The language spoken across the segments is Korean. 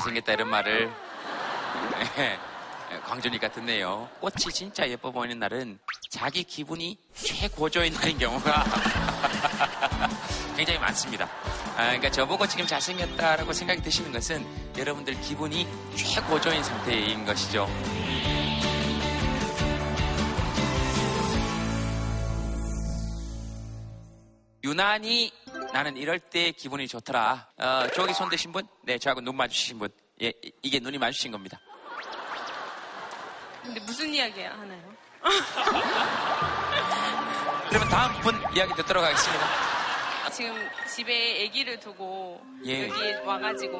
잘생겼다 이런 말을 예, 광준이가 듣네요. 꽃이 진짜 예뻐 보이는 날은 자기 기분이 최고조인 날인 경우가 굉장히 많습니다. 아, 그러니까 저보고 지금 잘생겼다라고 생각이 드시는 것은 여러분들 기분이 최고조인 상태인 것이죠. 유난히 나는 이럴 때 기분이 좋더라. 어, 저기 손 드신 분? 네, 저하고 눈 마주치신 분. 예, 이- 이게 눈이 마주친 겁니다. 근데 무슨 이야기야 하나요? 그러면 다음 분 이야기 듣도록 하겠습니다. 지금 집에 아기를 두고 예. 여기 와가지고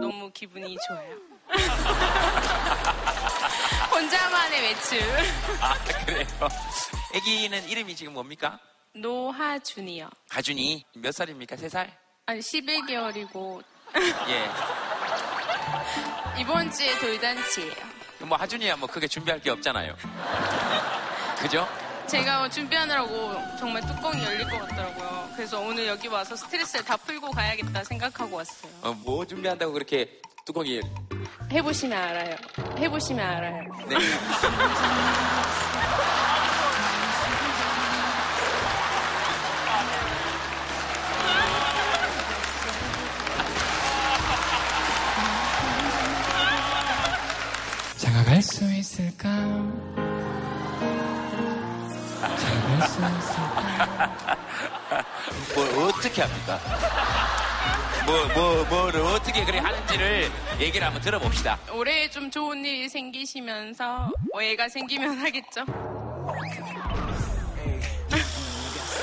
너무 기분이 좋아요. 혼자만의 외출. 아, 그래요? 아기는 이름이 지금 뭡니까? 노하준이요. 가준이 몇 살입니까? 세 살? 아니 11개월이고 예. 이번 주에 돌잔치예요. 뭐 하준이야 뭐 크게 준비할 게 없잖아요. 그죠? 제가 준비하느라고 정말 뚜껑이 열릴 것 같더라고요. 그래서 오늘 여기 와서 스트레스를 다 풀고 가야겠다 생각하고 왔어요. 어, 뭐 준비한다고 그렇게 뚜껑이 해보시면 알아요. 해보시면 알아요. 네. 장가갈 수 있을까? 장가갈 수 있을까? 뭘 어떻게 합니까? 뭐, 뭐, 뭐를 어떻게 그래 하는지를 얘기를 한번 들어봅시다. 올해 좀 좋은 일이 생기시면서 애가 생기면 하겠죠?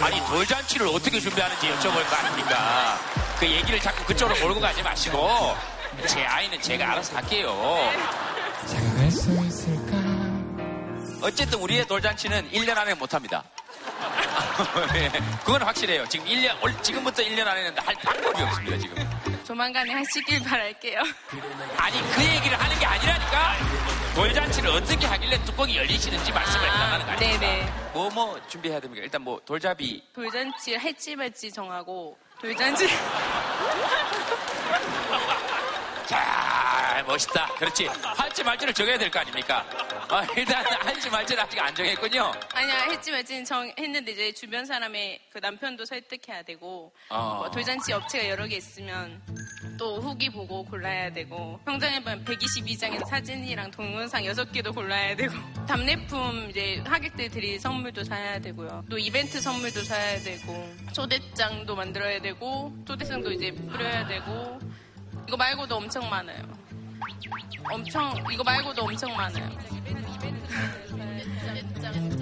아니, 돌잔치를 어떻게 준비하는지 여쭤볼 거 아닙니까? 그 얘기를 자꾸 그쪽으로 몰고 가지 마시고, 제 아이는 제가 알아서 할게요. 장가갈 수 있을까? 어쨌든 우리의 돌잔치는 1년 안에 못 합니다. 예, 그건 확실해요. 지금 1년, 올- 지금부터 1년 안에는 할 방법이 없습니다, 지금. 조만간에 하시길 바랄게요. 아니, 그 얘기를 하는 게 아니라니까? 돌잔치를 어떻게 하길래 뚜껑이 열리시는지 말씀을 해달라는 거 아닙니까? 네네. 뭐, 뭐 준비해야 됩니까? 일단 뭐, 돌잡이. 돌잔치 할지 말지 정하고 돌잔치 자, 멋있다. 그렇지. 할지 말지를 정해야 될 거 아닙니까? 아, 일단 할지 말지는 아직 안 정했군요. 아니야 할지 말지는 정했는데 이제 주변 사람의 그 남편도 설득해야 되고 어. 뭐 돌잔치 업체가 여러 개 있으면 또 후기 보고 골라야 되고 평장에 보면 122장의 사진이랑 동영상 6개도 골라야 되고 답례품 이제 하객들 드릴 선물도 사야 되고요 또 이벤트 선물도 사야 되고 초대장도 만들어야 되고 초대장도 이제 뿌려야 되고 이거 말고도 엄청 많아요 엄청 이거 말고도 엄청 많아요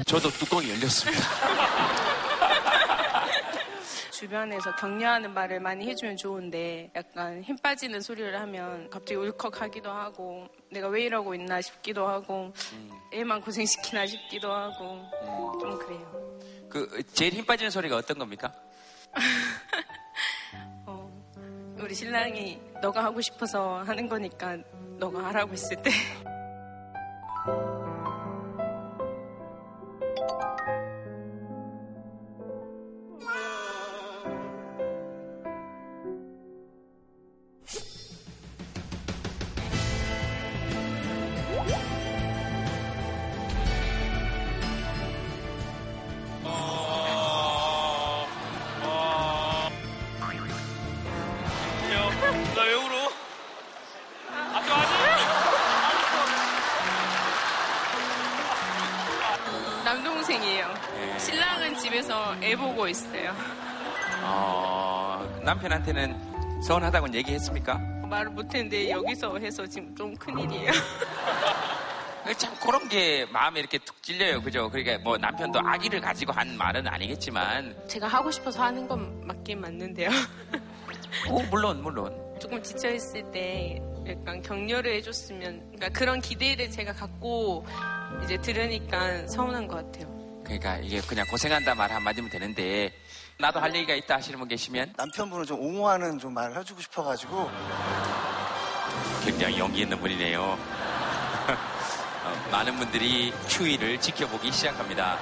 저도 뚜껑이 열렸습니다. 주변에서 격려하는 말을 많이 해주면 좋은데 약간 힘 빠지는 소리를 하면 갑자기 울컥하기도 하고 내가 왜 이러고 있나 싶기도 하고 애만 고생시키나 싶기도 하고 좀 그래요. 그, 제일 힘 빠지는 소리가 어떤 겁니까? 어, 우리 신랑이 너가 하고 싶어서 하는 거니까 너가 하라고 했을 때 있어요. 어, 남편한테는 서운하다고는 얘기했습니까? 말을 못했는데 여기서 해서 지금 좀 큰일이에요. 참 그런 게 마음에 이렇게 툭 찔려요. 그죠? 그러니까 뭐 남편도 아기를 가지고 한 말은 아니겠지만, 제가 하고 싶어서 하는 건 맞긴 맞는데요. 어, 물론, 물론. 조금 지쳐 있을 때 약간 격려를 해줬으면, 그러니까 그런 기대를 제가 갖고 이제 들으니까 서운한 것 같아요. 그러니까 이게 그냥 고생한다 말 한마디면 되는데, 나도 할 얘기가 있다 하시는 분 계시면 남편분을 좀 옹호하는 좀 말을 해주고 싶어가지고 굉장히 용기 있는 분이네요. 어, 많은 분들이 추위를 지켜보기 시작합니다.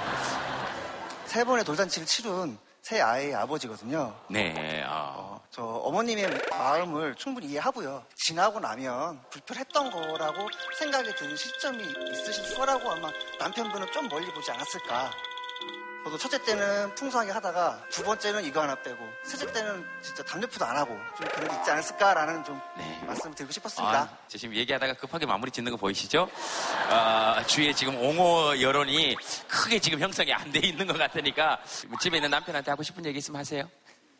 세 번의 돌잔치를 치룬 새 아이의 아버지거든요. 네, 어, 저 어머님의 마음을 충분히 이해하고요. 지나고 나면 불편했던 거라고 생각이 드는 시점이 있으실 거라고 아마 남편분은 좀 멀리 보지 않았을까. 저도 첫째 때는 풍성하게 하다가 두 번째는 이거 하나 빼고 셋째 때는 진짜 담배푸도 안 하고 좀 그런 게 있지 않았을까라는 좀 네. 말씀 드리고 싶었습니다. 아, 저 지금 얘기하다가 급하게 마무리 짓는 거 보이시죠? 아, 주위에 지금 옹호 여론이 크게 지금 형성이 안 돼 있는 것 같으니까 집에 있는 남편한테 하고 싶은 얘기 있으면 하세요.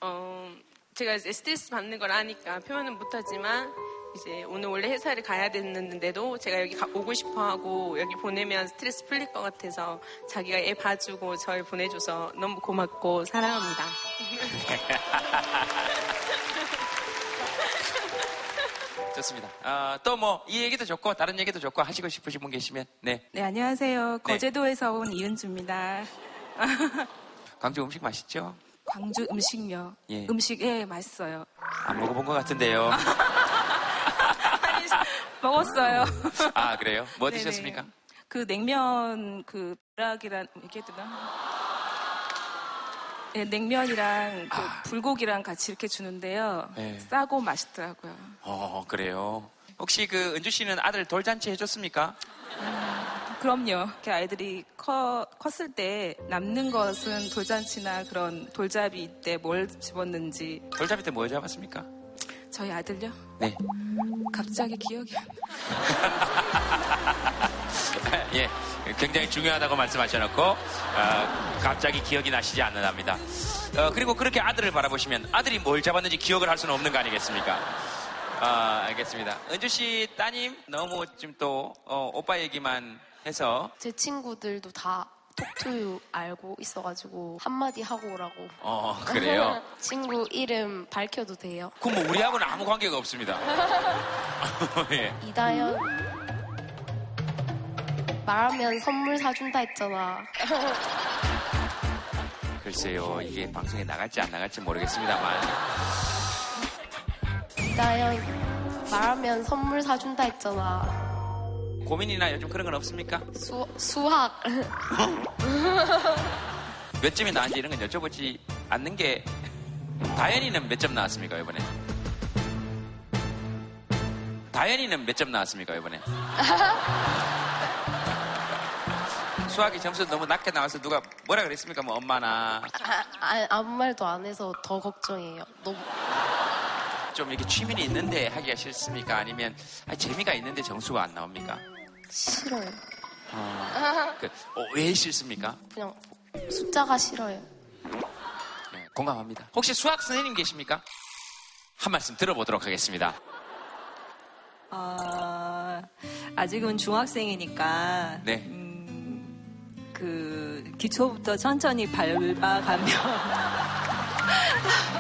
어, 제가 이제 스트레스 받는 걸 아니까 표현은 못하지만 이제 오늘 원래 회사를 가야 됐는데도 제가 여기 가- 오고 싶어 하고 여기 보내면 스트레스 풀릴 것 같아서 자기가 애 봐주고 절 보내줘서 너무 고맙고 사랑합니다. 좋습니다. 아, 또뭐 이 얘기도 좋고 다른 얘기도 좋고 하시고 싶으신 분 계시면 네. 네, 안녕하세요. 네. 거제도에서 온 이은주입니다. 광주 음식 맛있죠? 광주 음식요. 예. 음식, 예, 맛있어요. 안 먹어본 것 같은데요. 아니, 먹었어요. 아 그래요? 뭐 네네. 드셨습니까? 그 냉면, 그, 락이란, 이게 되나? 네, 냉면이랑 그 불고기랑 같이 이렇게 주는데요. 아. 네. 싸고 맛있더라고요. 어 그래요. 혹시 그 은주 씨는 아들 돌잔치 해줬습니까? 그럼요. 이렇게 아이들이 커, 컸을 때 남는 것은 돌잔치나 그런 돌잡이 때 뭘 집었는지 돌잡이 때 뭐 잡았습니까? 저희 아들요? 네. 갑자기 기억이 안 나. 예, 굉장히 중요하다고 말씀하셔놓고 어, 갑자기 기억이 나시지 않는답니다. 어, 그리고 그렇게 아들을 바라보시면 아들이 뭘 잡았는지 기억을 할 수는 없는 거 아니겠습니까? 아, 알겠습니다. 은주 씨 따님 너무 지금 또 어, 오빠 얘기만 해서 제 친구들도 다 톡투유 알고 있어가지고 한마디 하고 오라고. 어 그래요. 친구 이름 밝혀도 돼요? 그럼 뭐 우리하고는 아무 관계가 없습니다. 예. 이다연. 말하면 선물 사준다 했잖아. 글쎄요, 이게 방송에 나갈지 안 나갈지 모르겠습니다만 이다연. 말하면 선물 사준다 했잖아. 고민이나 요즘 그런 건 없습니까? 수, 수학. 몇 점이 나왔는지 이런 건 여쭤보지 않는 게 다현이는 몇 점 나왔습니까 이번에? 다현이는 몇 점 나왔습니까 이번에? 수학이 점수 너무 낮게 나와서 누가 뭐라 그랬습니까? 뭐 엄마나 아, 아, 아무 말도 안 해서 더 걱정해요. 너무. 좀 이렇게 취미는 있는데 하기가 싫습니까? 아니면 아니, 재미가 있는데 점수가 안 나옵니까? 싫어요. 그, 어, 왜 싫습니까? 그냥 숫자가 싫어요. 네, 공감합니다. 혹시 수학 선생님 계십니까? 한 말씀 들어보도록 하겠습니다. 어, 아직은 중학생이니까 네. 음, 그 기초부터 천천히 밟아가면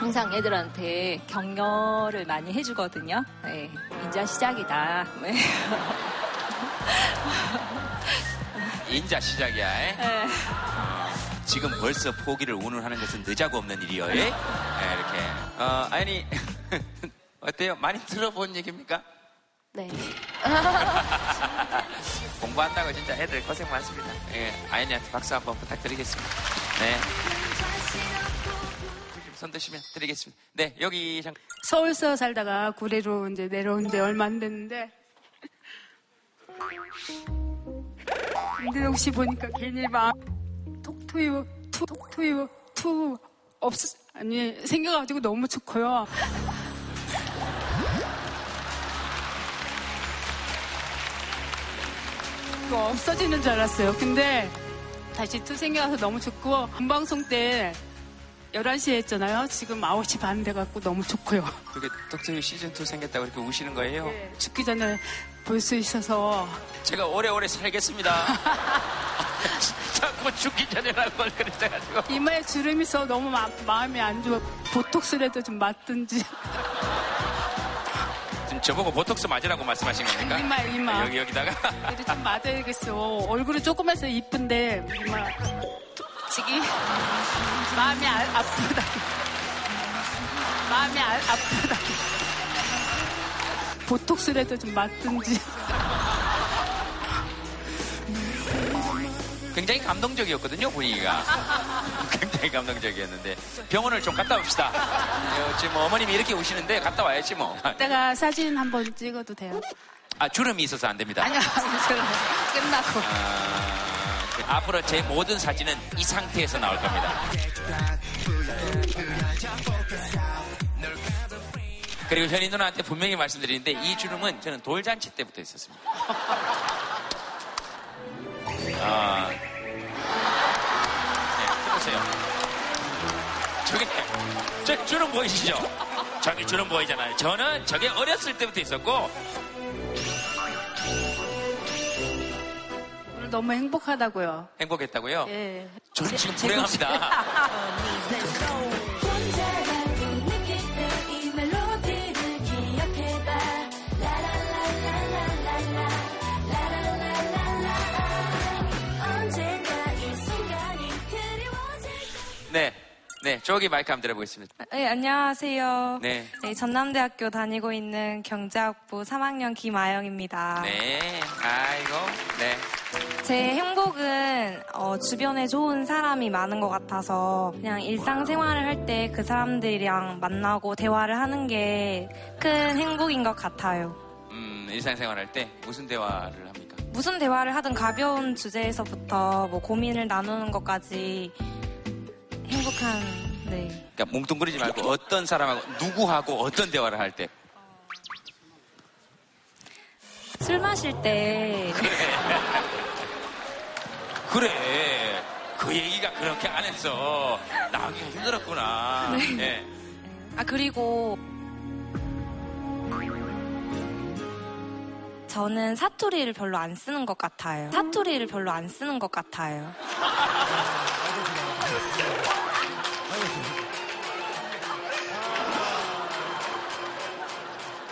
항상 애들한테 격려를 많이 해주거든요. 네, 이제 시작이다. 네. 인자 시작이야. 에? 네. 지금 벌써 포기를 운운하는 것은 늦자고 없는 일이요. 에? 네, 이렇게. 어, 아니 어때요? 많이 들어본 얘기입니까? 네. 공부한다고 진짜 애들 고생 많습니다. 예, 아연이한테 박수 한번 부탁드리겠습니다. 네. 손 드시면 드리겠습니다. 네, 여기 잠깐. 서울서 살다가 구례로 이제 내려온 지 얼마 안 됐는데 근데 혹시 보니까 괜히 막 톡투유 two 톡투유 two 없 아니 생겨가지고 너무 좋고요. 없어지는 줄 알았어요. 근데 다시 two 생겨서 너무 좋고 본방송 때 11시에 했잖아요. 지금 9시 반 돼갖고 너무 좋고요. 그게 톡투유 시즌2 생겼다고 이렇게 우시는 거예요? 네, 죽기 전에 볼 수 있어서 제가 오래오래 살겠습니다. 자꾸 죽기 전에라고 그랬어가지고. 이마에 주름이 있어 너무 마, 마음이 안 좋아. 보톡스라도 좀 맞든지. 지금 저보고 보톡스 맞으라고 말씀하신 겁니까? 이마, 이마. 여기, 여기다가. 그래도 좀 맞아야겠어. 얼굴이 조그매서 이쁜데 이마 지기 마음이 아, 아프다. 마음이 아, 아프다. 보톡스라도 좀 맞든지. 굉장히 감동적이었거든요, 분위기가. 굉장히 감동적이었는데. 병원을 좀 갔다 옵시다. 어, 지금 어머님이 이렇게 우시는데 갔다 와야지 뭐. 이따가 사진 한번 찍어도 돼요? 아, 주름이 있어서 안 됩니다. 아니요, 끝나고. 아, 그 앞으로 제 모든 사진은 이 상태에서 나올 겁니다. 그리고 현희 누나한테 분명히 말씀드리는데 이 주름은 저는 돌잔치 때부터 있었습니다. 아, 네, 해보세요. 저게 저 주름 보이시죠? 저기 주름 보이잖아요. 저는 저게 어렸을 때부터 있었고 너무 행복하다고요. 행복했다고요. 예. 저는 지금 불행합니다. 네, 네, 저기 마이크 한번 들어보겠습니다. 네, 안녕하세요. 네. 네, 전남대학교 다니고 있는 경제학부 3학년 김아영입니다. 네, 아이고, 네. 제 행복은 어, 주변에 좋은 사람이 많은 것 같아서 그냥 일상생활을 할 때 그 사람들이랑 만나고 대화를 하는 게 큰 행복인 것 같아요. 음, 일상생활 할 때 무슨 대화를 합니까? 무슨 대화를 하든 가벼운 주제에서부터 뭐 고민을 나누는 것까지 행복한 네. 그러니까 뭉뚱그리지 말고 어떤 사람하고 누구하고 어떤 대화를 할 때. 술 마실 때 그래. 그 얘기가 그렇게 안 했어. 나오기가 힘들었구나. 네. 예. 아, 그리고 저는 사투리를 별로 안 쓰는 것 같아요. 사투리를 별로 안 쓰는 것 같아요.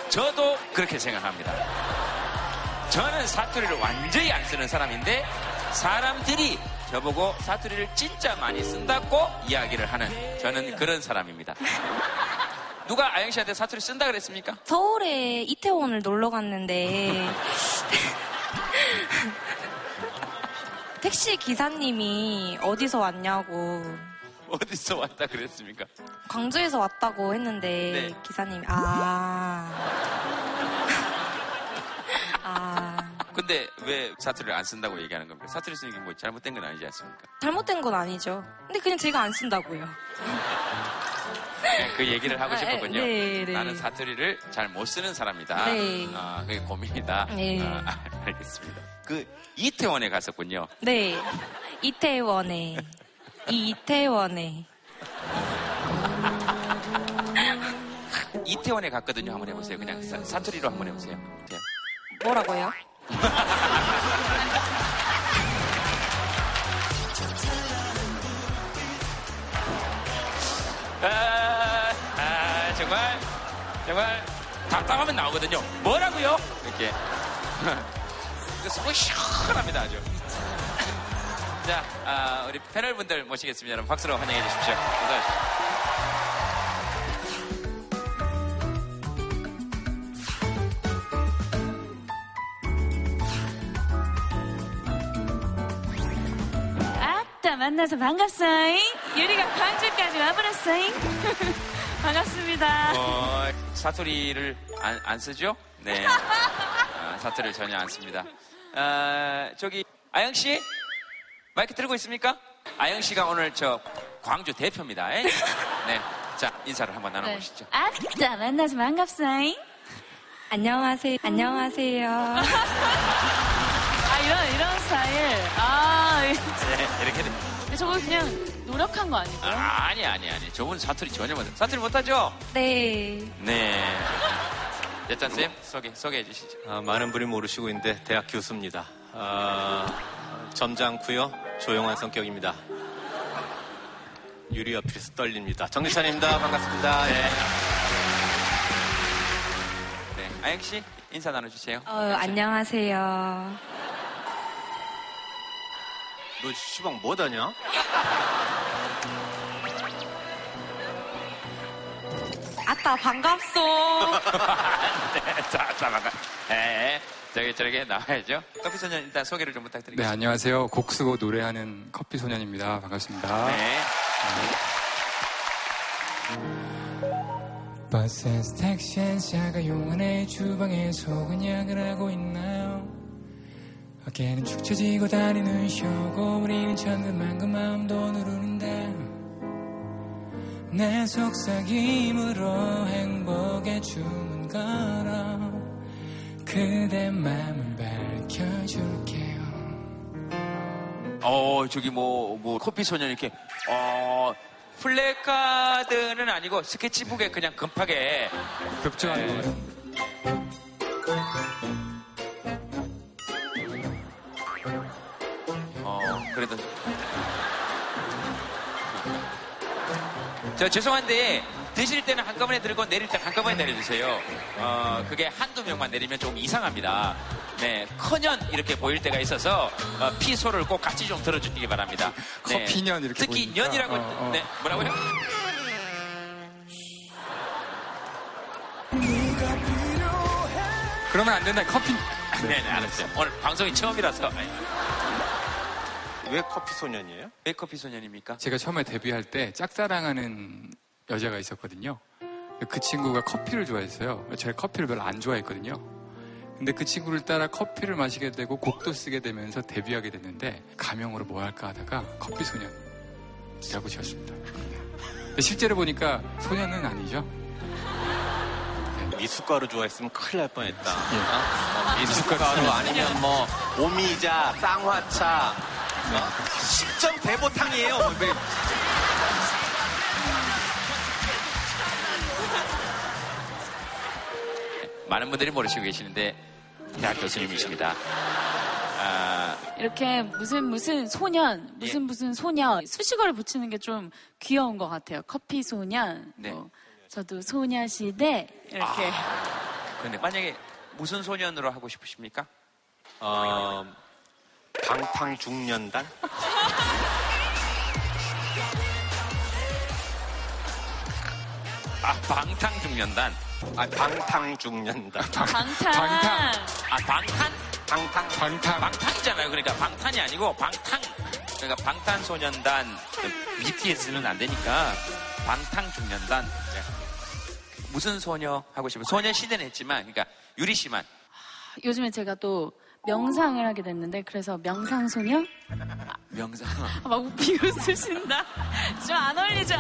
저도 그렇게 생각합니다. 저는 사투리를 완전히 안 쓰는 사람인데 사람들이 저보고 사투리를 진짜 많이 쓴다고 이야기를 하는 저는 그런 사람입니다. 누가 아영 씨한테 사투리 쓴다 그랬습니까? 서울에 이태원을 놀러 갔는데 택시 기사님이 어디서 왔냐고 어디서 왔다 그랬습니까? 광주에서 왔다고 했는데 네. 기사님이 아. 아. 근데 왜 사투리를 안 쓴다고 얘기하는 겁니까? 사투리 쓰는 게 뭐 잘못된 건 아니지 않습니까? 잘못된 건 아니죠. 근데 그냥 제가 안 쓴다고요. 네, 그 얘기를 하고 아, 싶었군요. 네, 네. 나는 사투리를 잘 못 쓰는 사람이다. 네. 아, 그게 고민이다. 네. 아, 알겠습니다. 그 이태원에 갔었군요. 네. 이태원에. 이 이태원에. 이태원에 갔거든요. 한번 해보세요. 그냥 사, 사투리로 한번 해보세요. 네. 뭐라고요? 아, 아, 정말, 정말 답답하면 나오거든요. 뭐라고요? 이렇게. 그 속이 시원합니다, 아주. 자, 아, 우리 패널 분들 모시겠습니다. 여러분 박수로 환영해 주십시오. 아따 만나서 반갑소잉 유리가 광주까지 와버렸소잉 반갑습니다 어, 사투리를 안, 안 쓰죠? 네. 아, 사투리를 전혀 안 씁니다. 아, 저기, 아영 씨? 마이크 들고 있습니까? 아영 씨가 오늘 저 광주 대표입니다. 에? 네. 자, 인사를 한번 나눠보시죠. 아따 만나서 반갑소잉 안녕하세요. 안녕하세요. 아 이런 이런 스타일 아 네, 이렇게 돼. 근데 저거 그냥 노력한 거 아니고요? 아, 아니, 아니, 아니. 저분 사투리 전혀 못, 사투리 못하죠? 네. 네. 예찬 쌤, 소개, 소개해 주시죠. 아, 많은 분이 모르시고 있는데 대학 교수입니다. 아, 점잖고요 조용한 성격입니다. 유리 옆에서 떨립니다. 정기찬입니다. 반갑습니다. 네. 네. 아영 씨, 인사 나눠주세요. 어, 안녕하세요. 너 시방 뭐다냐? 아따, 반갑소. 네, 자, 자, 반가. 네. 자, 저기 저렇게 나와야죠. 커피 소년 일단 소개를 좀 네, 부탁드리겠습니다. 안녕하세요. 곡 쓰고 노래하는 커피 소년입니다. 반갑습니다. 네. 버스에서 택시엔 샤가 용안의 주방에 소근약을 하고 있나요? 어깨는 축 처지고 다리는 쉬고 우리는 천근만근 마음도 누르는데 내 속삭임으로 행복의 주문 걸어 그대 맘을 밝혀줄게요 어, 저기 뭐, 뭐, 커피 소년 이렇게, 어, 플래카드는 아니고 스케치북에 그냥 급하게. 급조하는 거예요. 어, 그래도. 저 죄송한데, 드실 때는 한꺼번에 들고 내릴 때 한꺼번에 내려주세요. 어, 그게 한두 명만 내리면 좀 이상합니다. 네, 커년 이렇게 보일 때가 있어서 어, 피소를 꼭 같이 좀 들어주시기 바랍니다. 네. 커피년 이렇게 특히 보이니까. 년이라고 어, 어. 네, 뭐라고요? 그러면 안 된다. 커피. 네, 네, 알았어요. 오늘 방송이 처음이라서. 왜 커피 소년이에요? 왜 커피 소년입니까? 제가 처음에 데뷔할 때 짝사랑하는 여자가 있었거든요. 그 친구가 커피를 좋아했어요. 제가 커피를 별로 안 좋아했거든요. 근데 그 친구를 따라 커피를 마시게 되고 곡도 쓰게 되면서 데뷔하게 됐는데 가명으로 뭐 할까 하다가 커피 소년이라고 지었습니다. 실제로 보니까 소년은 아니죠. 미숫가루 좋아했으면 큰일 날 뻔했다. 예. 어? 뭐 미숫가루 아니면 뭐 오미자, 쌍화차, 어? 10점 대보탕이에요. 많은 분들이 모르시고 계시는데 대학 교수님이십니다. 아, 이렇게 무슨 무슨 소년, 무슨 예. 무슨 소년 수식어를 붙이는 게 좀 귀여운 것 같아요. 커피 소년, 네. 뭐, 저도 소녀시대 이렇게 근데 만약에 무슨 소년으로 하고 싶으십니까? 어, 방탕 중년단? 아, 방탕중년단. 아, 방탕중년단. 방탄. 방탄. 아, 방탄? 방탕. 방탄. 방탄이잖아요. 그러니까 방탄이 아니고 방탕. 그러니까 방탄소년단 BTS는 안 되니까 방탕중년단. 네. 무슨 소녀 하고 싶어요? 소녀 시대는 했지만, 그러니까 유리 씨만. 요즘에 제가 또 명상을 하게 됐는데 그래서 명상 소녀 명상. 아, 막 웃기고 쓰신다. 좀 안 어울리죠?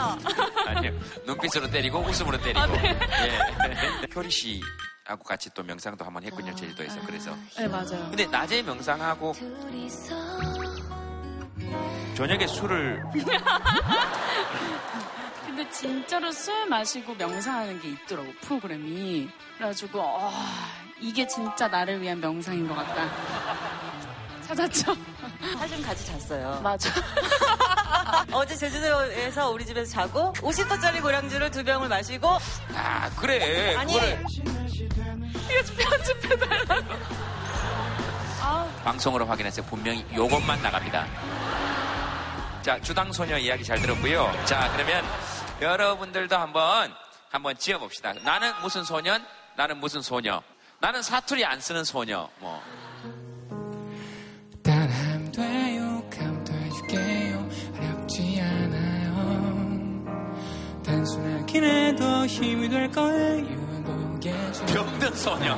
아니요. 눈빛으로 때리고 웃음으로 때리고. 아, 네. 예. 효리 씨 하고 같이 또 명상도 한번 했군요. 제주도에서. 그래서. 네 맞아요. 근데 낮에 명상하고 저녁에 술을 근데 진짜로 술 마시고 명상하는 게 있더라고 프로그램이. 그래가지고 어, 이게 진짜 나를 위한 명상인 것 같다. 찾았죠? 사진 같이 잤어요. 맞아. 어제 제주도에서 우리 집에서 자고 50도짜리 고량주를 두 병을 마시고 아 그래 아니 그거를 이거 편집해달라고. 방송으로 확인했어요. 분명히 요것만 나갑니다. 자 주당 소녀 이야기 잘 들었고요. 자 그러면 여러분들도 한번 한번 지어봅시다. 나는 무슨 소년? 나는 무슨 소녀? 나는 사투리 안 쓰는 소녀. 뭐 따라하면 돼요 감도해줄게요 어렵지 않아요 단순하긴 해도 힘이 될 거예요 병든 소녀.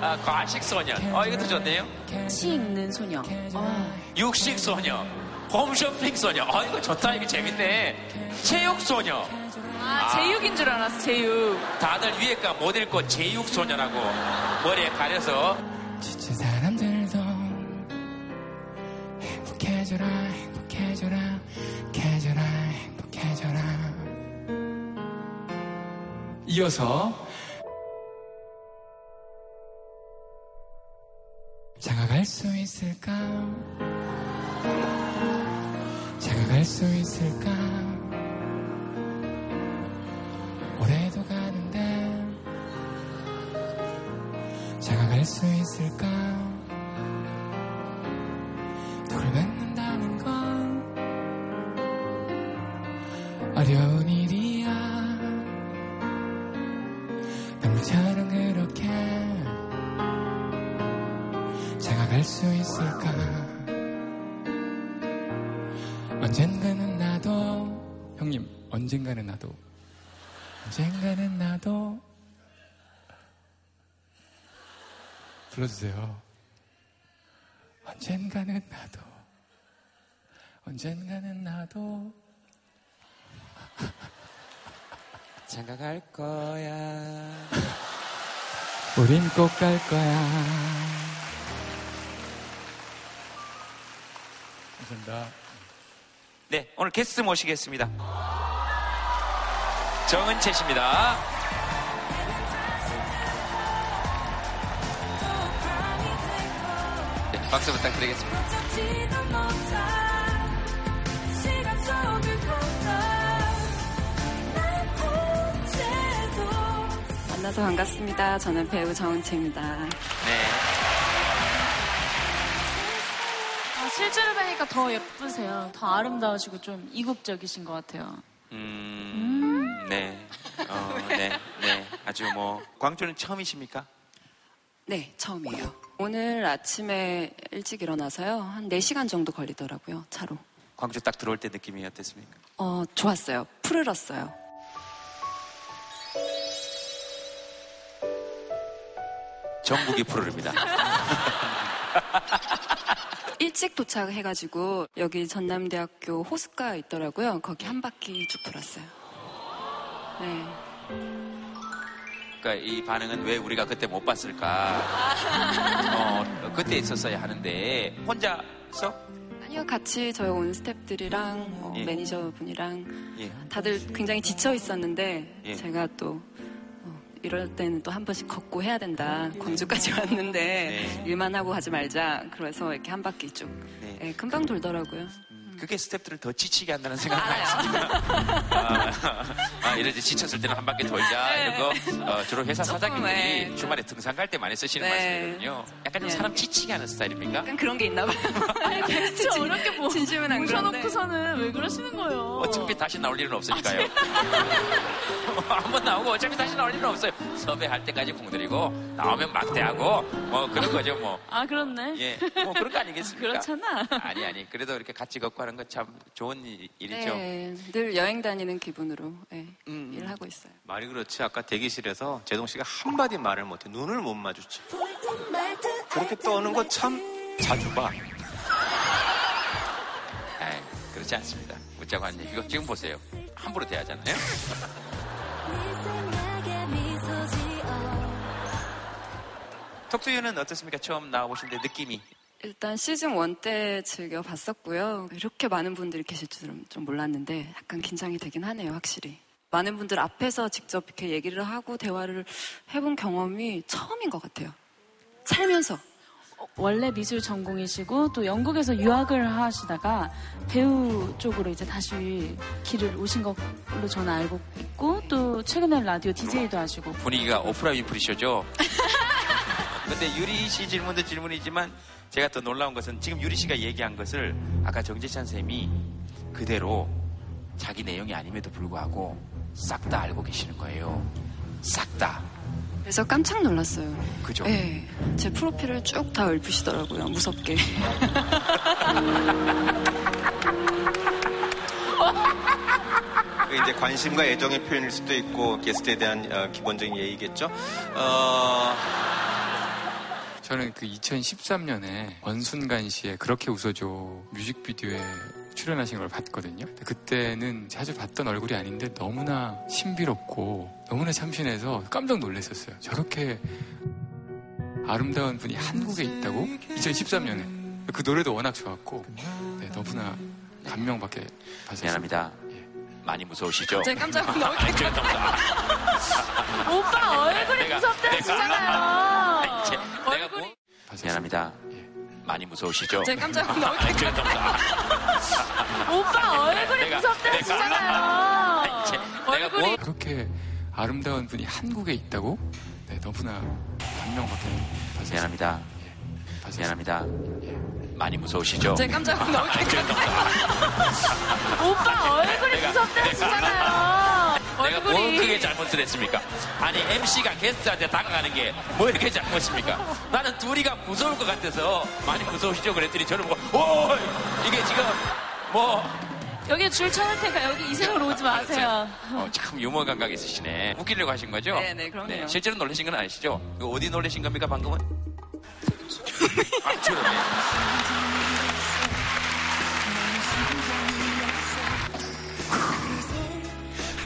아 과식 소년. 어 이것도 좋네요. 치 있는 소녀. 어. 육식 소녀. 홈쇼핑 소녀. 아 이거 좋다. 이거 재밌네. 체육 소녀. 아, 제육인 줄 알았어, 제육. 다들 위에 가 못 읽고 제육 소녀라고 머리에 가려서. 지친 사람들도 행복해져라 행복해져라 해져라 행복해져라. 이어서 장가갈 수 있을까? 장가갈 수 있을까 수 있을까 돌을 맺는다는 건 어려운 일이야 남처럼 그렇게 갈수 있을까? 언젠가는 나도 형님 언젠가는 나도 언젠가는 나도 불러주세요. 언젠가는 나도 언젠가는 나도 생각할 거야. 우린 꼭 갈 거야. 감사합니다. 네, 오늘 게스트 모시겠습니다. 정은채 씨입니다. 박수 부탁드리겠습니다. 만나서 반갑습니다. 저는 배우 정은채입니다. 네. 아, 실제로 뵈니까 더 예쁘세요. 더 아름다우시고 좀 이국적이신 것 같아요. 음, 네. 어, 네, 네. 아주 뭐, 광주는 처음이십니까? 네, 처음이에요. 오늘 아침에 일찍 일어나서요. 한 4시간 정도 걸리더라고요, 차로. 광주 딱 들어올 때 느낌이 어땠습니까? 어, 좋았어요. 푸르렀어요. 전국이 푸르릅니다. 일찍 도착해가지고 여기 전남대학교 호숫가 있더라고요. 거기 한 바퀴 쭉 돌았어요. 네. 그러니까 이 반응은 왜 우리가 그때 못 봤을까? 어, 그때 있었어야 하는데 혼자서 아니요, 같이 저희 온 스탭들이랑 뭐 예. 매니저분이랑 예. 다들 굉장히 지쳐 있었는데 예. 제가 또 어, 이럴 때는 또 한 번씩 걷고 해야 된다. 광주까지 왔는데 네. 일만 하고 가지 말자. 그래서 이렇게 한 바퀴 쭉 네. 예, 금방 돌더라고요. 그게 스탭들을 더 지치게 한다는 생각은 않습니다. 아, 아, 이럴 때 지쳤을 때는 한 바퀴 돌자 이런 거 어, 주로 회사 사장님들이 네. 주말에 등산 갈 때 많이 쓰시는 네. 말씀이거든요. 약간 좀 네. 사람 지치게 하는 스타일입니까? 약간 그런 게 있나 봐요. 진짜 어렵게 뭐, 진심은 안. 모셔놓고서는 왜 그러시는 거예요? 어차피 다시 나올 일은 없으니까요. 아, 한번 나오고 어차피 다시 나올 일은 없어요. 섭외할 때까지 공들이고 나오면 막대하고 뭐 그런 거죠 뭐. 아, 그렇네. 예, 뭐 그런 거 아니겠습니까? 그렇잖아. 아니 아니 그래도 이렇게 같이 걷고 하는 건 참 좋은 일- 일이죠. 네, 늘 여행 다니는 기분으로 예, 음. 일하고 있어요. 말이 그렇지 아까 대기실에서 제동 씨가 한마디 말을 못해 눈을 못 마주쳐 그렇게 떠는 거 참 자주 봐 아이, 그렇지 않습니다. 웃자고 하는 얘기. 이거 지금 보세요. 함부로 대하잖아요. 톡투유는 어떻습니까? 처음 나와보신데 느낌이. 일단 시즌 1 때 즐겨 봤었고요. 이렇게 많은 분들이 계실 줄은 좀 몰랐는데 약간 긴장이 되긴 하네요, 확실히. 많은 분들 앞에서 직접 이렇게 얘기를 하고 대화를 해본 경험이 처음인 것 같아요. 살면서. 원래 미술 전공이시고 또 영국에서 유학을 하시다가 배우 쪽으로 이제 다시 길을 오신 걸로 저는 알고 있고 또 최근에 라디오 DJ도 하시고 분위기가 오프라 윈프리 쇼죠. 근데 유리 씨 질문도 질문이지만 제가 더 놀라운 것은 지금 유리 씨가 얘기한 것을 아까 정재찬 쌤이 그대로 자기 내용이 아님에도 불구하고 싹 다 알고 계시는 거예요. 싹 다. 그래서 깜짝 놀랐어요. 그죠? 네. 제 프로필을 쭉 다 읊으시더라고요, 무섭게. 이제 관심과 애정의 표현일 수도 있고 게스트에 대한 어, 기본적인 예의겠죠 어, 저는 그 2013년에 원순간 씨의 그렇게 웃어줘 뮤직비디오에 출연하신 걸 봤거든요. 그때는 자주 봤던 얼굴이 아닌데 너무나 신비롭고 너무나 참신해서 깜짝 놀랐었어요. 저렇게 아름다운 분이 한국에 있다고? 2013년에. 그 노래도 워낙 좋았고 네, 너무나 감명받게 봤었어요. 미안합니다. 많이 무서우시죠? 제가 깜짝 놀랐어요. 오빠 얼굴이 무섭다 하시잖아요. 제- 내가 뭐- 미안합니다. 많이 무서우시죠? 제가 깜짝 아, 깜짝 오빠 얼굴이 무섭다. 제- 내가 뭐 그렇게 아름다운 분이 한국에 있다고? 네, 너무나 감명받게 봤었어요. 미안합니다. 미안합니다. 많이 무서우시죠? 제가 깜짝 아, 깜짝 오빠 얼굴이 무섭다 하시잖아요. 내가 뭐 얼굴이. 크게 잘못을 했습니까? 아니 MC가 게스트한테 다가가는 게 뭐 이렇게 잘못입니까? 나는 둘이가 무서울 것 같아서 많이 무서우시죠? 그랬더니 저를 보고 오 이게 지금 뭐 여기 줄 쳐놓을 테니까 여기 이승으로 오지 마세요. 어, 참 유머 감각 있으시네. 웃기려고 하신 거죠? 네, 네, 그럼요. 실제로 놀라신 건 아니시죠? 그 어디 놀라신 겁니까, 방금은? 아, 주름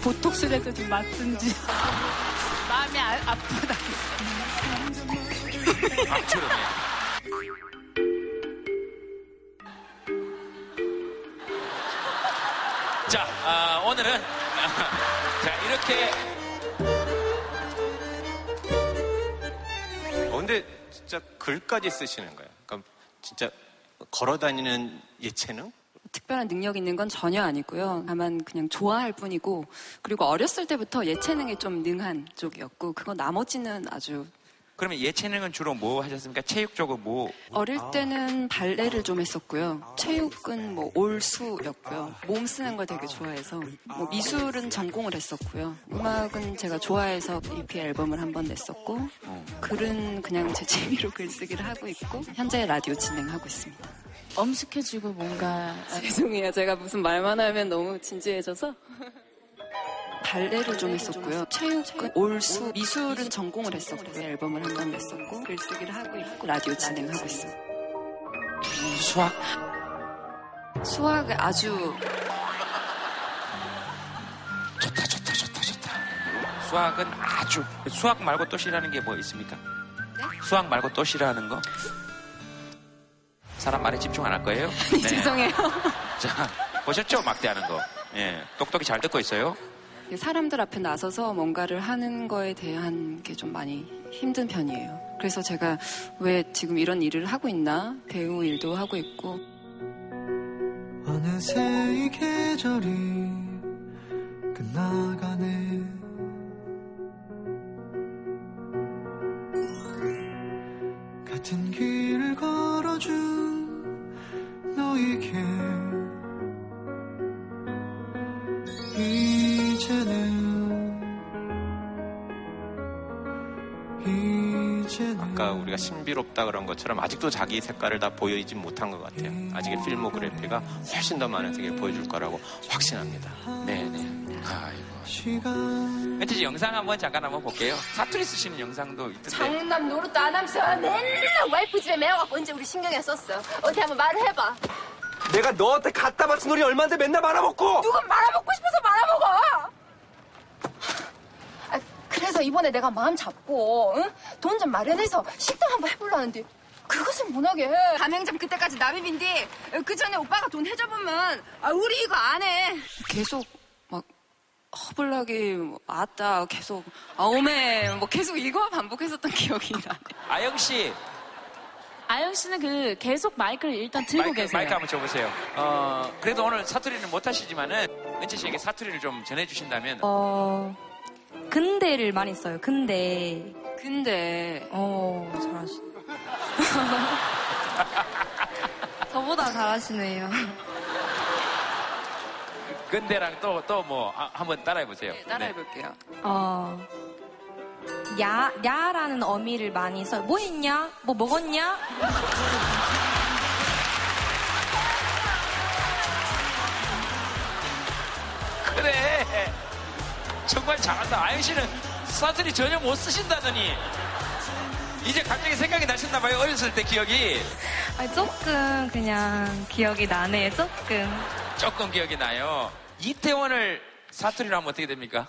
보톡스라도 좀 맞든지. 마음이 아, 아프다. 아, 주름에. 자, 아, 오늘은 자 이렇게 어, 근데 진짜 글까지 쓰시는 거예요. 그러니까 진짜 걸어다니는 예체능? 특별한 능력 있는 건 전혀 아니고요. 다만 그냥 좋아할 뿐이고 그리고 어렸을 때부터 예체능에 좀 능한 쪽이었고 그거 나머지는 아주 그러면 예체능은 주로 뭐 하셨습니까? 체육 쪽은 뭐? 어릴 때는 발레를 좀 했었고요. 체육은 뭐 올수였고요. 몸 쓰는 걸 되게 좋아해서 뭐 미술은 전공을 했었고요. 음악은 제가 좋아해서 EP 앨범을 한 번 냈었고 글은 그냥 제 취미로 글쓰기를 하고 있고 현재 라디오 진행하고 있습니다. 엄숙해지고 뭔가 죄송해요. 제가 무슨 말만 하면 너무 진지해져서. 발레를 좀 했었고요. 체육은 올수, 미술은 전공을 했었고요. 앨범을 한 번 냈었고, 글쓰기를 하고 있고, 라디오 진행하고 있습니다. 수학? 수학을 아주 좋다, 좋다, 좋다, 좋다. 수학은 아주 수학 말고 또 싫어하는 게 뭐 있습니까? 수학 말고 또 싫어하는 거? 사람 말에 집중 안 할 거예요? 네. 죄송해요. 자, 보셨죠? 막대하는 거. 예, 똑똑히 잘 듣고 있어요. 사람들 앞에 나서서 뭔가를 하는 거에 대한 게 좀 많이 힘든 편이에요. 그래서 제가 왜 지금 이런 일을 하고 있나? 배우 일도 하고 있고, 어느새 이 계절이 끝나가네 같은 길을 걸어준 너에게 이제는 아까 우리가 신비롭다 그런 것처럼 아직도 자기 색깔을 다 보여주지 못한 것 같아요. 아직의 필모그래피가 훨씬 더 많은 세계를 보여줄 거라고 확신합니다. 네 네. 아이고. 시간 멘트지 영상 한번 잠깐 한번 볼게요. 사투리 쓰시는 영상도 있던데. 장남 노릇도 안 하면서 맨날 와이프 집에 매워갖고 언제 우리 신경에 썼어. 어디 한번 말을 해봐. 내가 너한테 갖다 바친 우리 얼마인데 맨날 말아먹고 누군 말아먹고 싶어서 말아먹어. 아, 그래서 이번에 내가 마음 잡고 돈좀 마련해서 식당 한번 해보려는데 그것은 못하게 가맹점 그때까지 나름인데 그 전에 오빠가 돈 해줘보면 아, 우리 이거 안 해. 계속 막 뭐, 아따 계속 아오메 뭐 계속 이거 반복했었던 기억이 나. 아영 씨, 아영 씨는 그 계속 마이크를 일단 들고 마이크, 계세요. 마이크 한번 줘보세요. 어, 그래도 오늘 사투리는 못 하시지만은 은채 씨에게 사투리를 좀 전해주신다면 어, 근대를 많이 써요. 근대. 근데. 어, 잘하시. 저보다 잘하시네요. 근대랑 또 또 뭐 한번 따라해 보세요. 네, 따라해 볼게요. 어, 야, 야라는 어미를 많이 써요. 뭐 했냐? 뭐 먹었냐? 그래. 정말 잘한다. 아영 씨는 사투리 전혀 못 쓰신다더니 이제 갑자기 생각이 나셨나 봐요. 어렸을 때 기억이 아니, 조금 그냥 기억이 나네요. 조금. 조금 기억이 나요. 이태원을 사투리로 하면 어떻게 됩니까?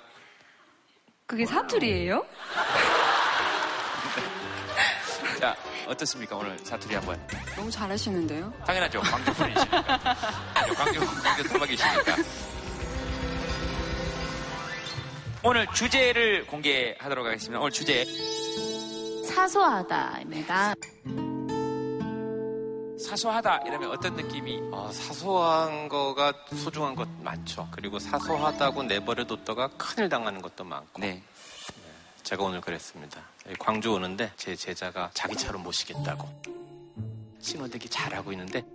그게 사투리예요? 자, 어떻습니까? 오늘 사투리 한번. 너무 잘하시는데요? 당연하죠. 광주 분이시니까. 광주, 광주 토박이시니까. 오늘 주제를 공개하도록 하겠습니다. 오늘 주제. 사소하다입니다. 사소하다 이러면 어떤 느낌이? 어, 사소한 거가 소중한 것 많죠. 그리고 사소하다고 내버려뒀다가 큰일 당하는 것도 많고. 네. 제가 오늘 그랬습니다. 광주 오는데 제 제자가 자기 차로 모시겠다고. 신호대기 잘하고 있는데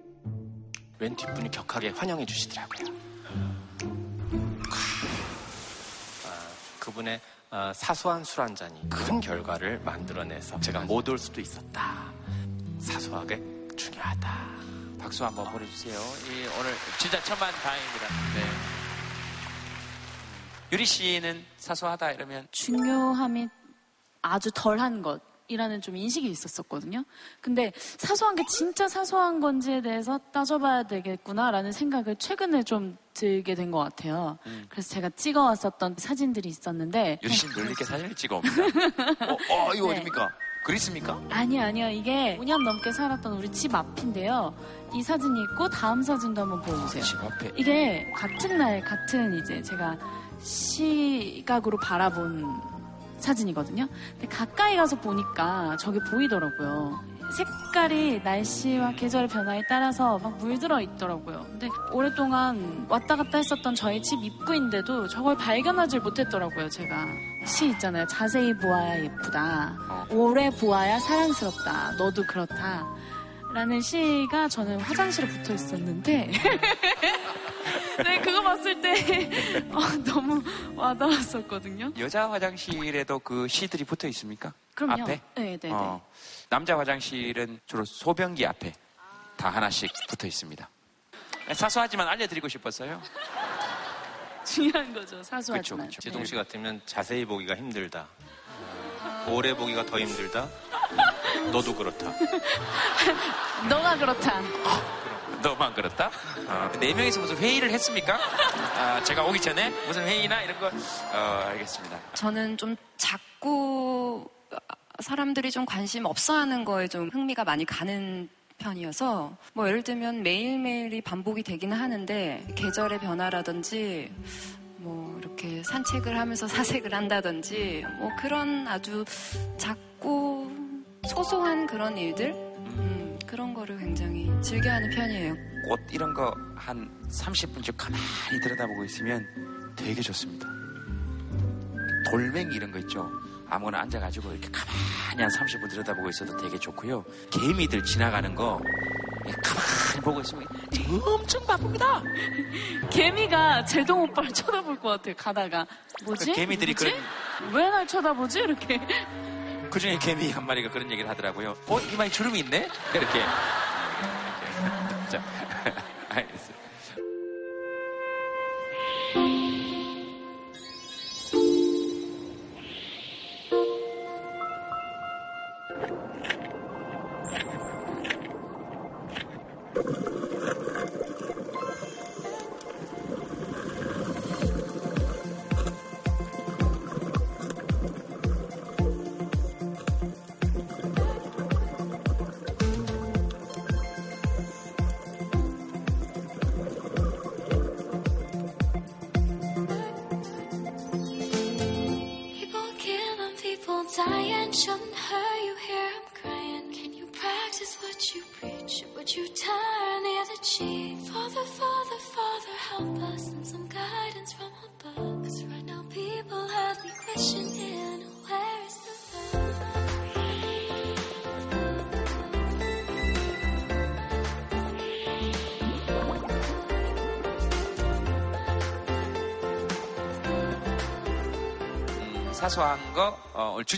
왼 뒷분이 격하게 환영해 주시더라고요. 아, 그분의 어, 사소한 술 한 잔이 큰 결과를 만들어내서 제가 못 올 수도 있었다. 사소하게 중요하다. 박수 한번 보내주세요. 이 오늘 진짜 천만 다행입니다. 네. 유리 씨는 사소하다 이러면 중요함이 아주 덜한 것이라는 좀 인식이 있었었거든요. 근데 사소한 게 진짜 사소한 건지에 대해서 따져봐야 되겠구나라는 생각을 최근에 좀 들게 된 것 같아요. 음. 그래서 제가 찍어왔었던 사진들이 있었는데 유리 씨는 늘 이렇게 사진을 찍어 옵니다. 어, 어, 이거 네. 어딥니까? 그리스입니까? 아니요, 아니요. 이게 5년 넘게 살았던 우리 집 앞인데요. 이 사진이 있고 다음 사진도 한번 보여주세요. 집 앞에. 이게 같은 날 같은 이제 제가 시각으로 바라본 사진이거든요. 근데 가까이 가서 보니까 저게 보이더라고요. 색깔이 날씨와 계절 변화에 따라서 막 물들어 있더라고요. 근데 오랫동안 왔다 갔다 했었던 저희 집 입구인데도 저걸 발견하지 못했더라고요, 제가. 시 있잖아요. 자세히 보아야 예쁘다. 오래 보아야 사랑스럽다. 너도 그렇다. 라는 시가 저는 화장실에 붙어 있었는데. 네, 그거 봤을 때 어, 너무 와닿았었거든요. 여자 화장실에도 그 시들이 붙어 있습니까? 그럼요. 앞에? 네, 네, 어, 남자 화장실은 주로 소변기 앞에 다 하나씩 붙어 있습니다. 사소하지만 알려드리고 싶었어요. 중요한 거죠, 사소하지만. 제동 씨 같으면 자세히 보기가 힘들다. 오래 보기가 더 힘들다. 너도 그렇다. 너가 그렇다. 너만 그렇다? 어, 네 명이서 무슨 회의를 했습니까? 아, 제가 오기 전에 무슨 회의나 이런 거 어, 알겠습니다. 저는 좀 자꾸 사람들이 좀 관심 없어 하는 거에 좀 흥미가 많이 가는 편이어서 뭐 예를 들면 매일매일이 반복이 되기는 하는데 계절의 변화라든지 뭐 이렇게 산책을 하면서 사색을 한다든지 뭐 그런 아주 작고 소소한 그런 일들 음, 그런 거를 굉장히 즐겨하는 편이에요. 꽃 이런 거 한 30분쯤 가만히 들여다보고 있으면 되게 좋습니다. 돌멩이 이런 거 있죠. 아무거나 앉아가지고 이렇게 가만히 한 30분 들여다보고 있어도 되게 좋고요. 개미들 지나가는 거 그냥 가만히 보고 있으면 엄청 바쁩니다. 개미가 제동 오빠를 쳐다볼 것 같아요, 가다가. 뭐지? 그 개미들이 누구지? 왜날 쳐다보지? 이렇게. 그 중에 개미 한 마리가 그런 얘기를 하더라고요. 어, 이마에 주름이 있네? 이렇게. 자, 알겠습니다.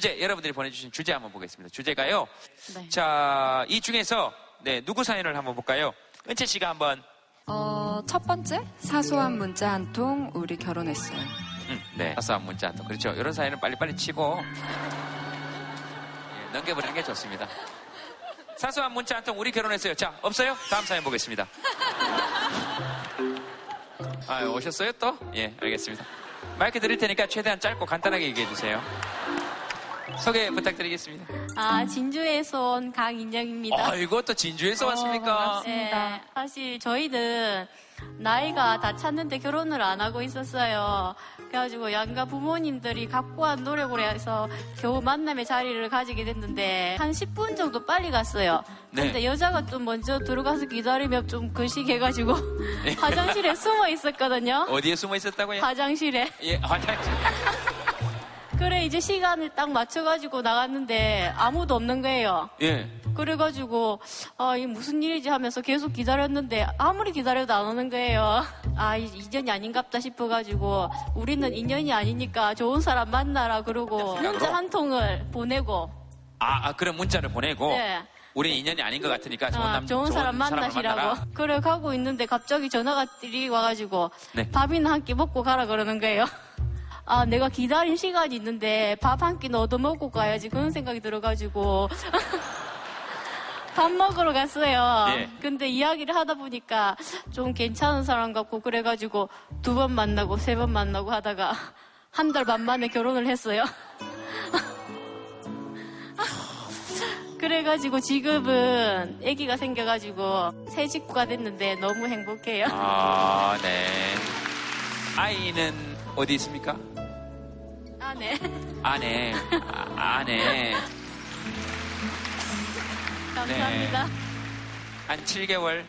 주제, 여러분들이 보내주신 주제 한번 보겠습니다. 주제가요. 네. 자, 이 중에서, 네, 누구 사연을 한번 볼까요? 은채 씨가 한번, 어, 첫 번째 사소한 문자 한 통 우리 결혼했어요. 음, 네, 사소한 문자 또, 그렇죠. 이런 사연은 빨리빨리 치고, 예, 넘겨버리는 게 좋습니다. 사소한 문자 한 통 우리 결혼했어요. 자, 없어요? 다음 사연 보겠습니다. 아, 오셨어요 또? 예, 알겠습니다. 마이크 드릴 테니까 최대한 짧고 간단하게 얘기해 주세요. 소개 부탁드리겠습니다. 아, 진주에서 온 강인정입니다. 아, 이것도 진주에서 왔습니까? 네, 사실 저희는 나이가 다 찼는데 결혼을 안 하고 있었어요. 그래가지고 양가 부모님들이 각고한 노력을 해서 겨우 만남의 자리를 가지게 됐는데 한 10분 정도 빨리 갔어요. 네. 근데 여자가 좀 먼저 들어가서 기다리면 좀 글씨해가지고 네. 화장실에 숨어 있었거든요. 어디에 숨어 있었다고요? 화장실에. 예, 화장실. 그래 이제 시간을 딱 맞춰가지고 나갔는데 아무도 없는 거예요. 예. 그래가지고 아 이게 무슨 일이지 하면서 계속 기다렸는데 아무리 기다려도 안 오는 거예요. 아 이- 인연이 아닌갑다 싶어가지고 우리는 인연이 아니니까 좋은 사람 만나라 그러고 문자 한 통을 보내고 아, 아, 그런 문자를 보내고 네. 우리 인연이 아닌 것 같으니까 좋은 아, 남 좋은 사람 사람을 만나시라고. 그래 가고 있는데 갑자기 전화가 띠리 와가지고 네. 밥이나 한 끼 먹고 가라 그러는 거예요. 아 내가 기다린 시간이 있는데 밥 한 끼 얻어 먹고 가야지 그런 생각이 들어가지고 밥 먹으러 갔어요. 예. 근데 이야기를 하다 보니까 좀 괜찮은 사람 같고 그래가지고 두 번 만나고 세 번 만나고 하다가 한 달 반 만에 결혼을 했어요. 그래가지고 지금은 아기가 생겨가지고 새 식구가 됐는데 너무 행복해요. 아, 네. 아이는 어디 있습니까? 아, 네. 아내. 아, 아내. 감사합니다. 한 7개월.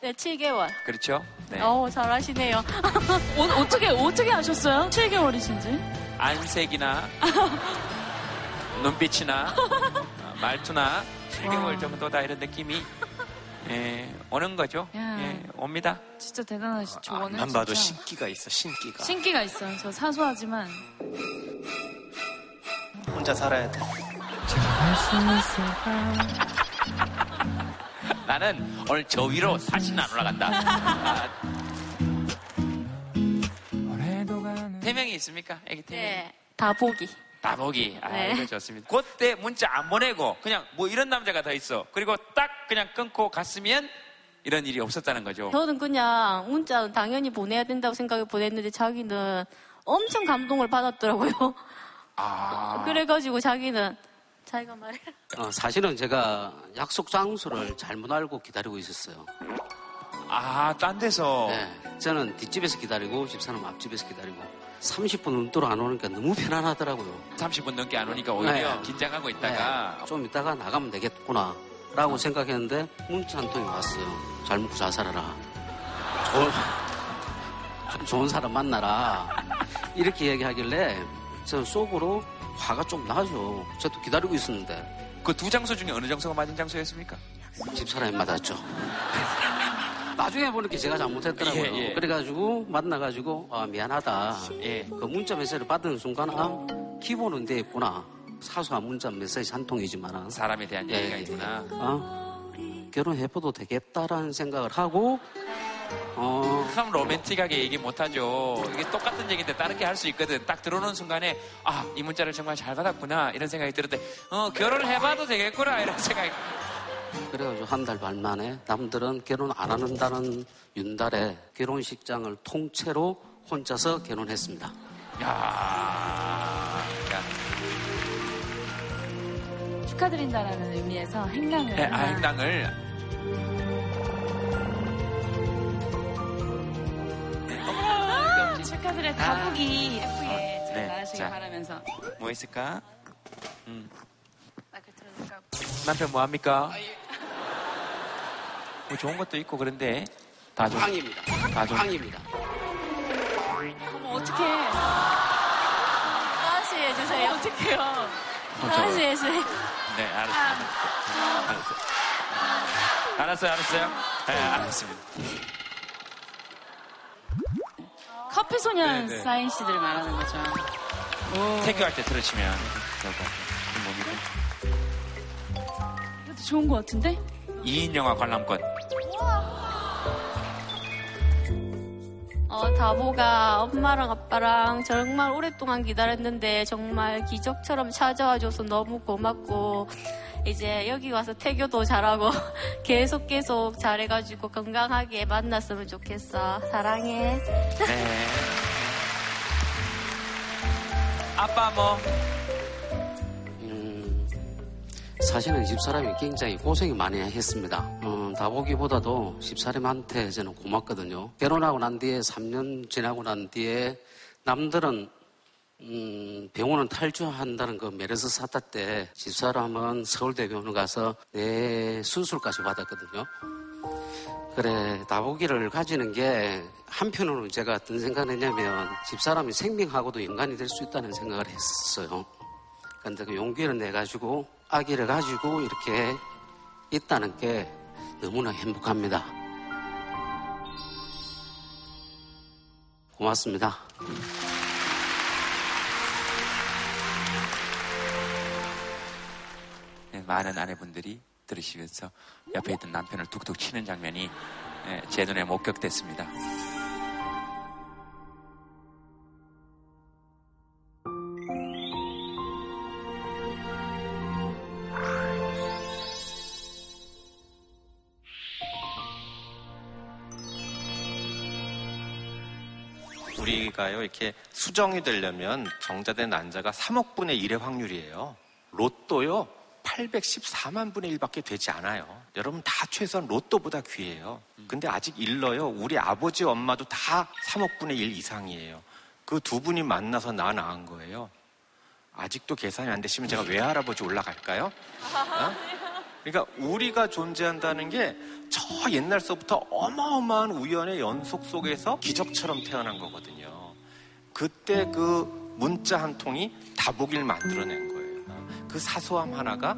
네, 7개월. 그렇죠? 네. 어 잘하시네요. 어, 어떻게 어떻게 아셨어요? 7개월이신지? 안색이나 눈빛이나 어, 말투나 7개월 정도다 이런 느낌이 예, 오는 거죠. 야. 예, 옵니다. 진짜 대단하시 조언을 만 봐도 진짜. 신기가 있어, 신기가. 신기가 있어요. 저 사소하지만 혼자 살아야 돼. 나는 오늘 저 위로 다시는 안 올라간다. 아, 세 명이 있습니까? 애기 세 명. 네, 다 보기. 나보기. 아, 네. 이거 좋습니다. 그때 문자 안 보내고 그냥 뭐 이런 남자가 더 있어. 그리고 딱 그냥 끊고 갔으면 이런 일이 없었다는 거죠. 저는 그냥 문자는 당연히 보내야 된다고 생각해 보냈는데 자기는 엄청 감동을 받았더라고요. 아. 그래가지고 자기는 자기가 말해. 어, 사실은 제가 약속 장소를 잘못 알고 기다리고 있었어요. 아, 딴 데서? 네. 저는 뒷집에서 기다리고 집사람 앞집에서 기다리고 30분 넘도록 안 오니까 너무 편안하더라고요. 30분 넘게 안 오니까 오히려 네. 긴장하고 있다가 네. 좀 이따가 나가면 되겠구나 라고 생각했는데 문자 한 통이 왔어요. 잘 먹고 잘 살아라. 좋은, 좀 좋은 사람 만나라. 이렇게 얘기하길래 저는 속으로 화가 좀 나죠. 저도 기다리고 있었는데 그 두 장소 중에 어느 장소가 맞은 장소였습니까? 집사람이 맞았죠. 나중에 보니까 제가 잘못했더라고요. 예, 예. 그래가지고 만나가지고 아, 미안하다. 예. 그 문자 메시지를 받은 순간 아 기본은 돼 있구나. 사소한 문자 메시지 한 통이지만 사람에 대한 예, 얘기가 예. 있구나. 어? 결혼해봐도 되겠다라는 생각을 하고 어, 참 로맨틱하게 얘기 못하죠. 이게 똑같은 얘기인데 다르게 할 수 있거든. 딱 들어오는 순간에 아, 이 문자를 정말 잘 받았구나. 이런 생각이 들었는데 어, 결혼을 해봐도 되겠구나. 이런 생각이. 그래가지고 한 달 반 만에 남들은 결혼 안 한다는 윤달에 결혼식장을 통째로 혼자서 결혼했습니다. 야, 야. 축하드린다라는 의미에서 행랑을 네, 아, 하나 행당을. 아, 축하드려 다보기 예쁘게 잘 네, 나가시길 자. 바라면서 뭐 있을까? 음. 마이크 틀어줄까? 남편 뭐 합니까? 뭐 좋은 것도 있고 그런데 다 좀. 빵입니다. 다 좀. 빵입니다. 어머 어떡해 다시 해주세요. 어떡해요 다시 해주세요. 네, 알았어요. 알았어요. 알았어요, 알았어요. 네, 알았습니다. 커피 소년 네, 네. 사인 씨들 말하는 거죠 태교할 때 들으시면 좋을 것 같아요. 이것도 좋은 것 같은데? 2인 영화 관람권. 어, 다보가 엄마랑 아빠랑 정말 오랫동안 기다렸는데 정말 기적처럼 찾아와줘서 너무 고맙고 이제 여기 와서 태교도 잘하고 계속 계속 잘해가지고 건강하게 만났으면 좋겠어. 사랑해. 네. 아빠 뭐? 음, 사실은 집 사람이 굉장히 고생이 많이 했습니다. 음, 다보기보다도 집사람한테 저는 고맙거든요. 결혼하고 난 뒤에 3년 지나고 난 뒤에 남들은 음, 병원을 탈주한다는 그 메르스 사태 때 집사람은 서울대병원 가서 내 수술까지 받았거든요. 그래, 다보기를 가지는 게 한편으로는 제가 어떤 생각을 했냐면 집사람이 생명하고도 연관이 될 수 있다는 생각을 했었어요. 근데 그 용기를 내가지고 아기를 가지고 이렇게 있다는 게 너무나 행복합니다. 고맙습니다. 네, 많은 아내분들이 들으시면서 옆에 있던 남편을 툭툭 치는 장면이 예, 제 눈에 목격됐습니다. 우리가요, 이렇게 수정이 되려면 정자된 난자가 3억 분의 1의 확률이에요. 로또요, 814만 분의 1밖에 되지 않아요. 여러분 다 최소한 로또보다 귀해요. 근데 아직 일러요. 우리 아버지, 엄마도 다 3억 분의 1 이상이에요. 그 두 분이 만나서 나 낳은 거예요. 아직도 계산이 안 되시면 제가 외할아버지 올라갈까요? 어? 그러니까 우리가 존재한다는 게 저 옛날서부터 어마어마한 우연의 연속 속에서 기적처럼 태어난 거거든요. 그때 그 문자 한 통이 다복일 만들어낸 거예요. 그 사소함 하나가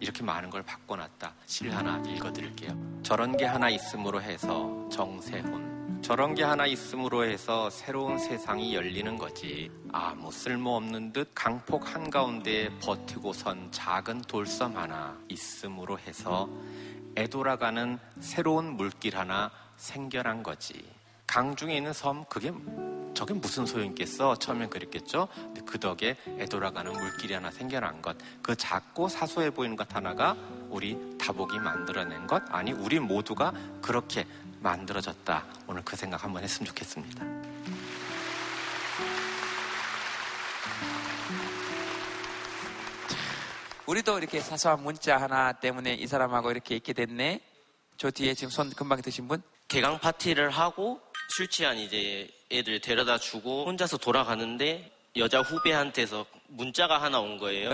이렇게 많은 걸 바꿔놨다. 실 하나 읽어드릴게요. 저런 게 하나 있음으로 해서 정세훈. 저런 게 하나 있음으로 해서 새로운 세상이 열리는 거지. 아무 쓸모없는 듯 강폭 한가운데에 버티고 선 작은 돌섬 하나 있음으로 해서 애돌아가는 새로운 물길 하나 생겨난 거지. 강 중에 있는 섬, 그게, 저게 무슨 소용 있겠어? 처음엔 그랬겠죠? 근데 그 덕에 애돌아가는 물길이 하나 생겨난 것. 그 작고 사소해 보이는 것 하나가 우리 다복이 만들어낸 것. 아니, 우리 모두가 그렇게 만들어졌다. 오늘 그 생각 한번 했으면 좋겠습니다. 우리도 이렇게 사소한 문자 하나 때문에 이 사람하고 이렇게 있게 됐네. 저 뒤에 지금 손 금방 드신 분? 개강 파티를 하고 술 취한 이제 애들 데려다 주고 혼자서 돌아가는데 여자 후배한테서 문자가 하나 온 거예요.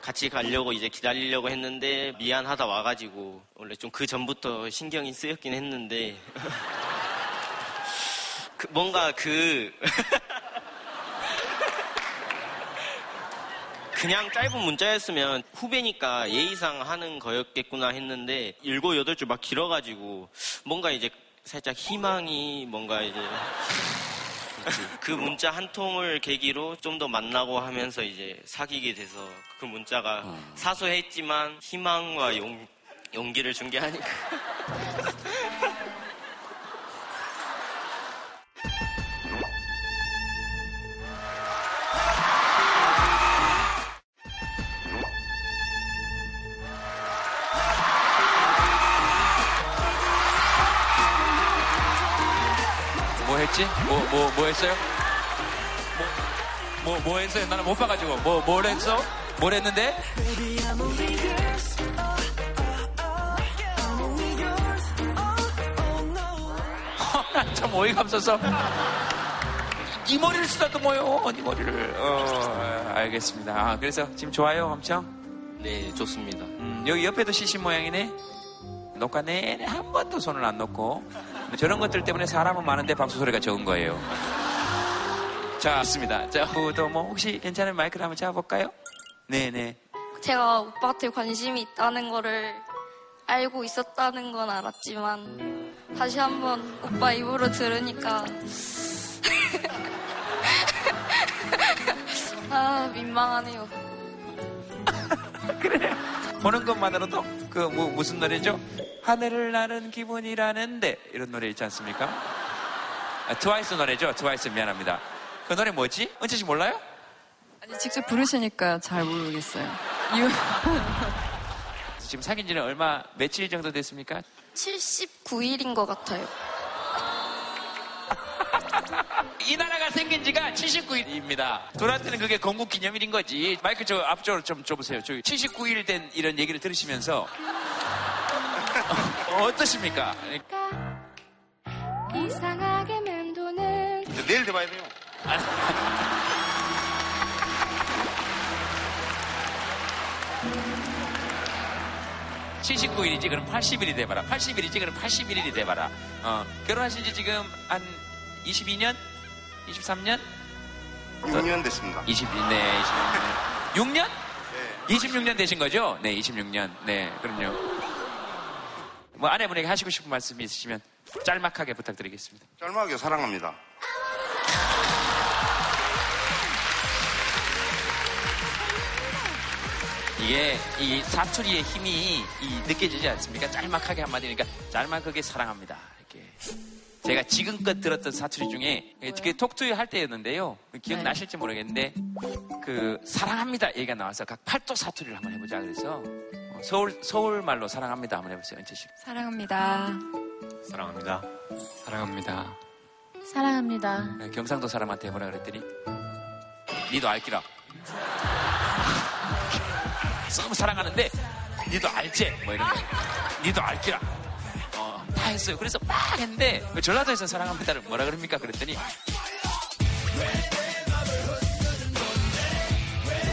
같이 가려고 이제 기다리려고 했는데 미안하다 와가지고 원래 좀 그 전부터 신경이 쓰였긴 했는데 그 뭔가 그 그냥 짧은 문자였으면 후배니까 예의상 하는 거였겠구나 했는데 일곱 여덟 줄 막 길어가지고 뭔가 이제 살짝 희망이 뭔가 이제 그 문자 한 통을 계기로 좀 더 만나고 하면서 이제 사귀게 돼서 그 문자가 사소했지만 희망과 용, 용기를 준 게 아닐까. 했지? 뭐, 뭐, 뭐 했어요? 뭐, 뭐, 뭐 했어요? 나는 못 봐가지고. 뭐, 뭘 했어? 뭘 했는데? 참 어이가 없어서. 이 머리를 쓰다도 뭐요? 이 머리를. 어, 알겠습니다. 아, 그래서 지금 좋아요, 엄청? 네, 좋습니다. 음, 여기 옆에도 시신 모양이네? 녹화 내내 한 번도 손을 안 놓고. 저런 것들 때문에 사람은 많은데 박수 소리가 적은 거예요. 자, 좋습니다. 자, 후도 뭐 혹시 괜찮은 마이크를 한번 잡아볼까요? 네네. 제가 오빠한테 관심이 있다는 거를 알고 있었다는 건 알았지만 다시 한번 오빠 입으로 들으니까 아 민망하네요. 보는 것만으로도 그 뭐, 무슨 노래죠? 하늘을 나는 기분이라는데 이런 노래 있지 않습니까? 아, 트와이스 노래죠. 트와이스 미안합니다. 그 노래 뭐지? 은채 씨 몰라요? 아니, 직접 부르시니까 잘 모르겠어요. 이유... 지금 사귄 지는 얼마 며칠 정도 됐습니까? 79일인 것 같아요. 이 나라가 생긴 지가 79일입니다. 둘한테는 그게 건국 기념일인 거지. 마이크 저 앞쪽으로 좀 줘보세요. 저기 79일 된 이런 얘기를 들으시면서 어, 어떠십니까? 이상하게 맴도는 내일 돼봐야 돼요. 79일이지 그럼 80일이 돼봐라. 80일이지 그럼 81일이 돼봐라. 어, 결혼하신 지 지금 한 22년? 23년? 6년 됐습니다. 20, 네, 26년. 6년? 26년 되신 거죠? 네, 26년. 네, 그럼요. 뭐 아내분에게 하시고 싶은 말씀이 있으시면 짤막하게 부탁드리겠습니다. 짤막하게 사랑합니다. 이게 이 사투리의 힘이 이 느껴지지 않습니까? 짤막하게 한마디 니까 짤막하게 사랑합니다. 이렇게. 제가 지금껏 들었던 사투리 중에 그 톡투유 할 때였는데요. 기억나실지 모르겠는데 그 사랑합니다 얘기가 나와서 각 팔도 사투리를 한번 해보자 그래서 어, 서울 서울 말로 사랑합니다 한번 해보세요 은채 씨. 사랑합니다. 사랑합니다. 사랑합니다. 사랑합니다. 네, 경상도 사람한테 해보라 그랬더니 니도 알기라. 너무 사랑하는데 니도 알지? 뭐 이런 거. 니도 알기라. 어, 다 했어요. 그래서 막 했는데 그 전라도에서 사랑합니다를 뭐라 그럽니까? 그랬더니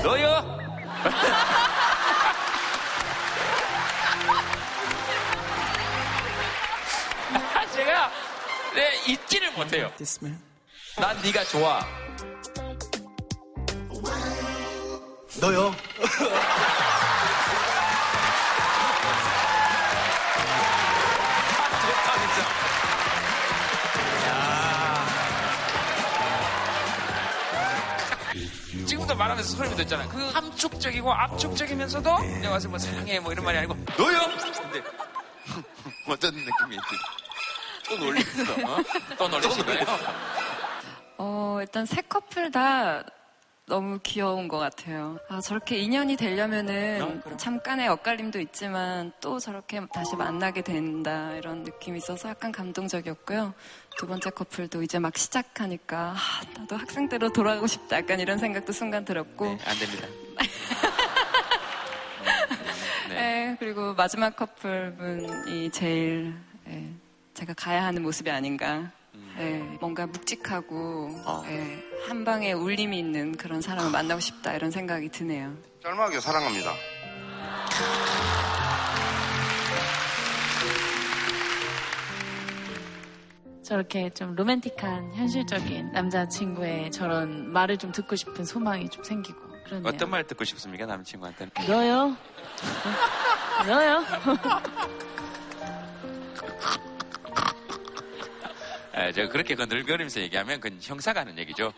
너요? 제가 네, 잊지를 못해요. 난 네가 좋아. 너요? 말하면서 소름이 돋잖아요. 그 함축적이고 압축적이면서도 내가 와서 뭐 사랑해 뭐 이런 말이 아니고 너요? 근데 어떤 느낌이 있지? 또 놀리겠어. 어? 또 놀리신 거예요? 어, 일단 세 커플 다 너무 귀여운 것 같아요. 아, 저렇게 인연이 되려면은 잠깐의 엇갈림도 있지만 또 저렇게 다시 만나게 된다 이런 느낌이 있어서 약간 감동적이었고요. 두 번째 커플도 이제 막 시작하니까 아, 나도 학생 때로 돌아가고 싶다 약간 이런 생각도 순간 들었고 네, 안 됩니다. 네, 그리고 마지막 커플분이 제일 예, 제가 가야 하는 모습이 아닌가. 예, 뭔가 묵직하고 예, 한 방에 울림이 있는 그런 사람을 만나고 싶다 이런 생각이 드네요. 짤막하게 사랑합니다. 저렇게 좀 로맨틱한 현실적인 남자친구의 저런 말을 좀 듣고 싶은 소망이 좀 생기고 그러네요. 어떤 말 듣고 싶습니까 남친구한테는? 너요? 너요? 예, 제가 그렇게 그 늘거리면서 얘기하면 그건 형사가 하는 얘기죠.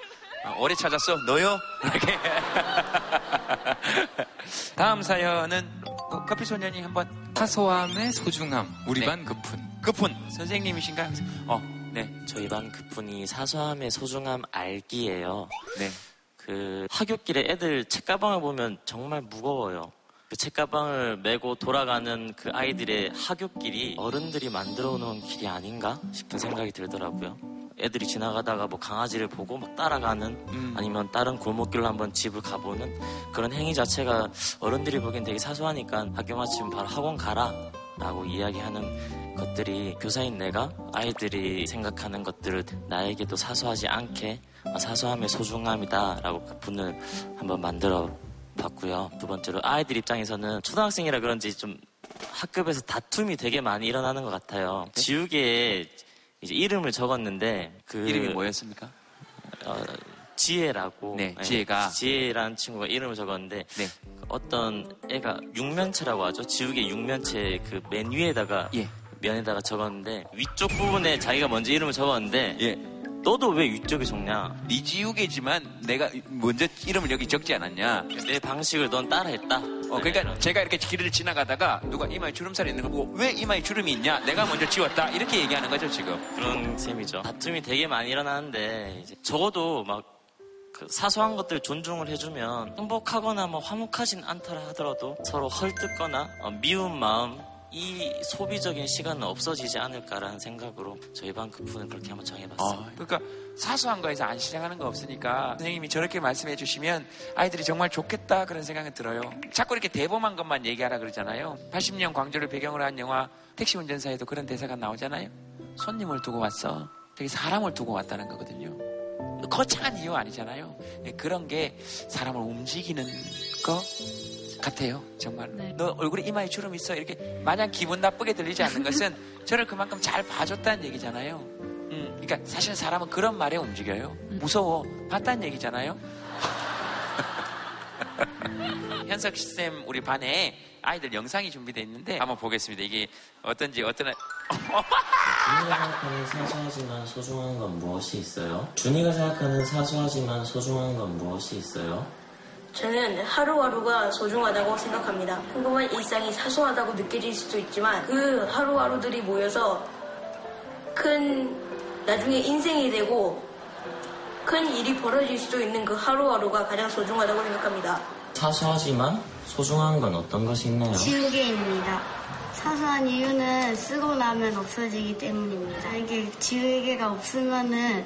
어, 오래 찾았어? 너요? 이렇게. 다음 사연은 어, 커피 소년이 한번 사소함의 소중함, 우리 네. 반 급훈. 급훈 선생님이신가? 어, 네. 저희 반 그분이 사소함의 소중함 알기예요. 네. 그 학교길에 애들 책가방을 보면 정말 무거워요. 그 책가방을 메고 돌아가는 그 아이들의 학교길이 어른들이 만들어 놓은 길이 아닌가 싶은 생각이 들더라고요. 애들이 지나가다가 뭐 강아지를 보고 막 따라가는 아니면 다른 골목길로 한번 집을 가보는 그런 행위 자체가 어른들이 보기엔 되게 사소하니까 학교 마치면 바로 학원 가라 라고 이야기하는 것들이 교사인 내가 아이들이 생각하는 것들을 나에게도 사소하지 않게 사소함의 소중함이다 라고 그 분을 한번 만들어 봤고요. 두 번째로 아이들 입장에서는 초등학생이라 그런지 좀 학급에서 다툼이 되게 많이 일어나는 것 같아요. 지우개에 이제 이름을 적었는데 그 이름이 뭐였습니까? 어, 지혜라고 네, 지혜가. 지혜라는 친구가 이름을 적었는데 네. 어떤 애가 육면체라고 하죠. 지우개 육면체 그 맨 위에다가 예. 면에다가 적었는데 위쪽 부분에 자기가 먼저 이름을 적었는데 너도 왜 위쪽에 적냐? 네 지우개지만 내가 먼저 이름을 여기 적지 않았냐? 내 방식을 넌 따라했다. 어, 그러니까 제가 이렇게 길을 지나가다가 누가 이마에 주름살이 있는 거 보고 왜 이마에 주름이 있냐? 내가 먼저 지웠다. 이렇게 얘기하는 거죠, 지금. 그런 셈이죠. 다툼이 되게 많이 일어나는데 이제 적어도 막 그 사소한 것들 존중을 해주면 행복하거나 뭐 화목하진 않더라 하더라도 서로 헐뜯거나 어, 미운 마음 이 소비적인 시간은 없어지지 않을까라는 생각으로 저희 반 그분은 그렇게 한번 정해봤습니다. 어, 그러니까 사소한 거에서 안 시작하는 거 없으니까 선생님이 저렇게 말씀해 주시면 아이들이 정말 좋겠다 그런 생각이 들어요. 자꾸 이렇게 대범한 것만 얘기하라 그러잖아요. 80년 광주를 배경으로 한 영화 택시 운전사에도 그런 대사가 나오잖아요. 손님을 두고 왔어. 저기 사람을 두고 왔다는 거거든요. 거창한 이유 아니잖아요. 네, 그런 게 사람을 움직이는 거 같아요. 정말. 너 얼굴에 이마에 주름 있어. 이렇게 마냥 기분 나쁘게 들리지 않는 것은 저를 그만큼 잘 봐줬다는 얘기잖아요. 음, 그러니까 사실 사람은 그런 말에 움직여요. 무서워. 봤다는 얘기잖아요. 현석 쌤 우리 반에 아이들 영상이 준비되어 있는데 한번 보겠습니다. 이게 어떤지 어떤 아- 준이가 생각하는 사소하지만 소중한 건 무엇이 있어요? 준이가 생각하는 사소하지만 소중한 건 무엇이 있어요? 저는 하루하루가 소중하다고 생각합니다. 평범한 일상이 사소하다고 느껴질 수도 있지만 그 하루하루들이 모여서 큰 나중에 인생이 되고 큰 일이 벌어질 수도 있는 그 하루하루가 가장 소중하다고 생각합니다. 사소하지만 소중한 건 어떤 것이 있나요? 지우개입니다. 사소한 이유는 쓰고 나면 없어지기 때문입니다. 이게 지우개가 없으면은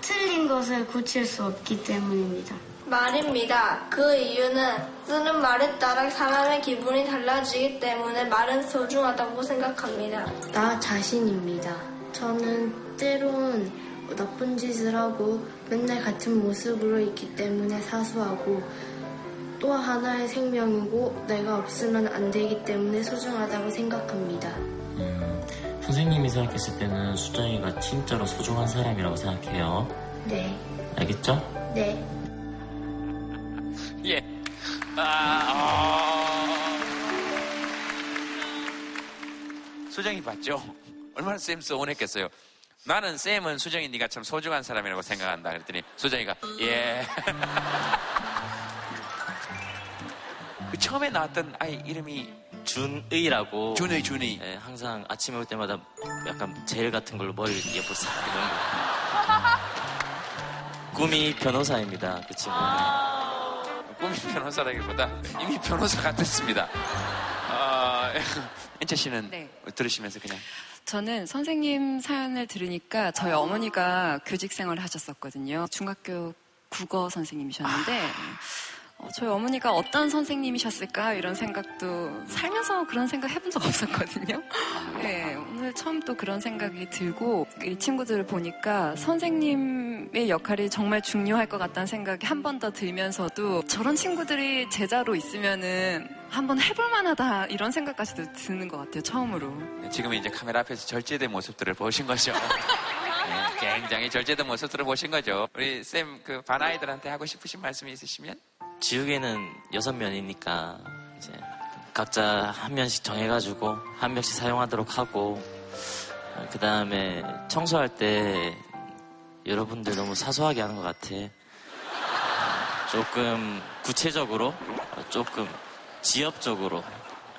틀린 것을 고칠 수 없기 때문입니다. 말입니다. 그 이유는 쓰는 말에 따라 사람의 기분이 달라지기 때문에 말은 소중하다고 생각합니다. 나 자신입니다. 저는 때론 나쁜 짓을 하고 맨날 같은 모습으로 있기 때문에 사소하고 또 하나의 생명이고 내가 없으면 안 되기 때문에 소중하다고 생각합니다. 음, 선생님이 생각했을 때는 수정이가 진짜로 소중한 사람이라고 생각해요. 네, 알겠죠? 네. 예. 아, 어. 수정이 봤죠? 얼마나 쌤 서운했겠어요. 나는 쌤은 수정이 네가 참 소중한 사람이라고 생각한다. 그랬더니 수정이가 예. 그 처음에 나왔던 아이 이름이 준의라고. 준의, 준의. 네, 항상 아침에 올 때마다 약간 젤 같은 걸로 머리를 예쁘게 싹 이런 거. 꿈이 변호사입니다. 그 친구는. 꿈이 변호사라기보다 이미 변호사 같았습니다. 어, 엔채 씨는 네. 들으시면서 그냥 저는 선생님 사연을 들으니까 저희 어머니가 교직 생활을 하셨었거든요. 중학교 국어 선생님이셨는데 어, 저희 어머니가 어떤 선생님이셨을까 이런 생각도 살면서 그런 생각 해본 적 없었거든요. 네, 오늘 처음 또 그런 생각이 들고 이 친구들을 보니까 선생님의 역할이 정말 중요할 것 같다는 생각이 한 번 더 들면서도 저런 친구들이 제자로 있으면은 한번 해볼 만하다 이런 생각까지도 드는 것 같아요. 처음으로. 지금 이제 카메라 앞에서 절제된 모습들을 보신 거죠. 네, 굉장히 절제된 모습들을 보신 거죠. 우리 쌤 그 반아이들한테 하고 싶으신 말씀이 있으시면 지우개는 여섯 면이니까 이제 각자 한 면씩 정해가지고 한 명씩 사용하도록 하고 그 다음에 청소할 때 여러분들 너무 사소하게 하는 것 같아. 조금 구체적으로 조금 지엽적으로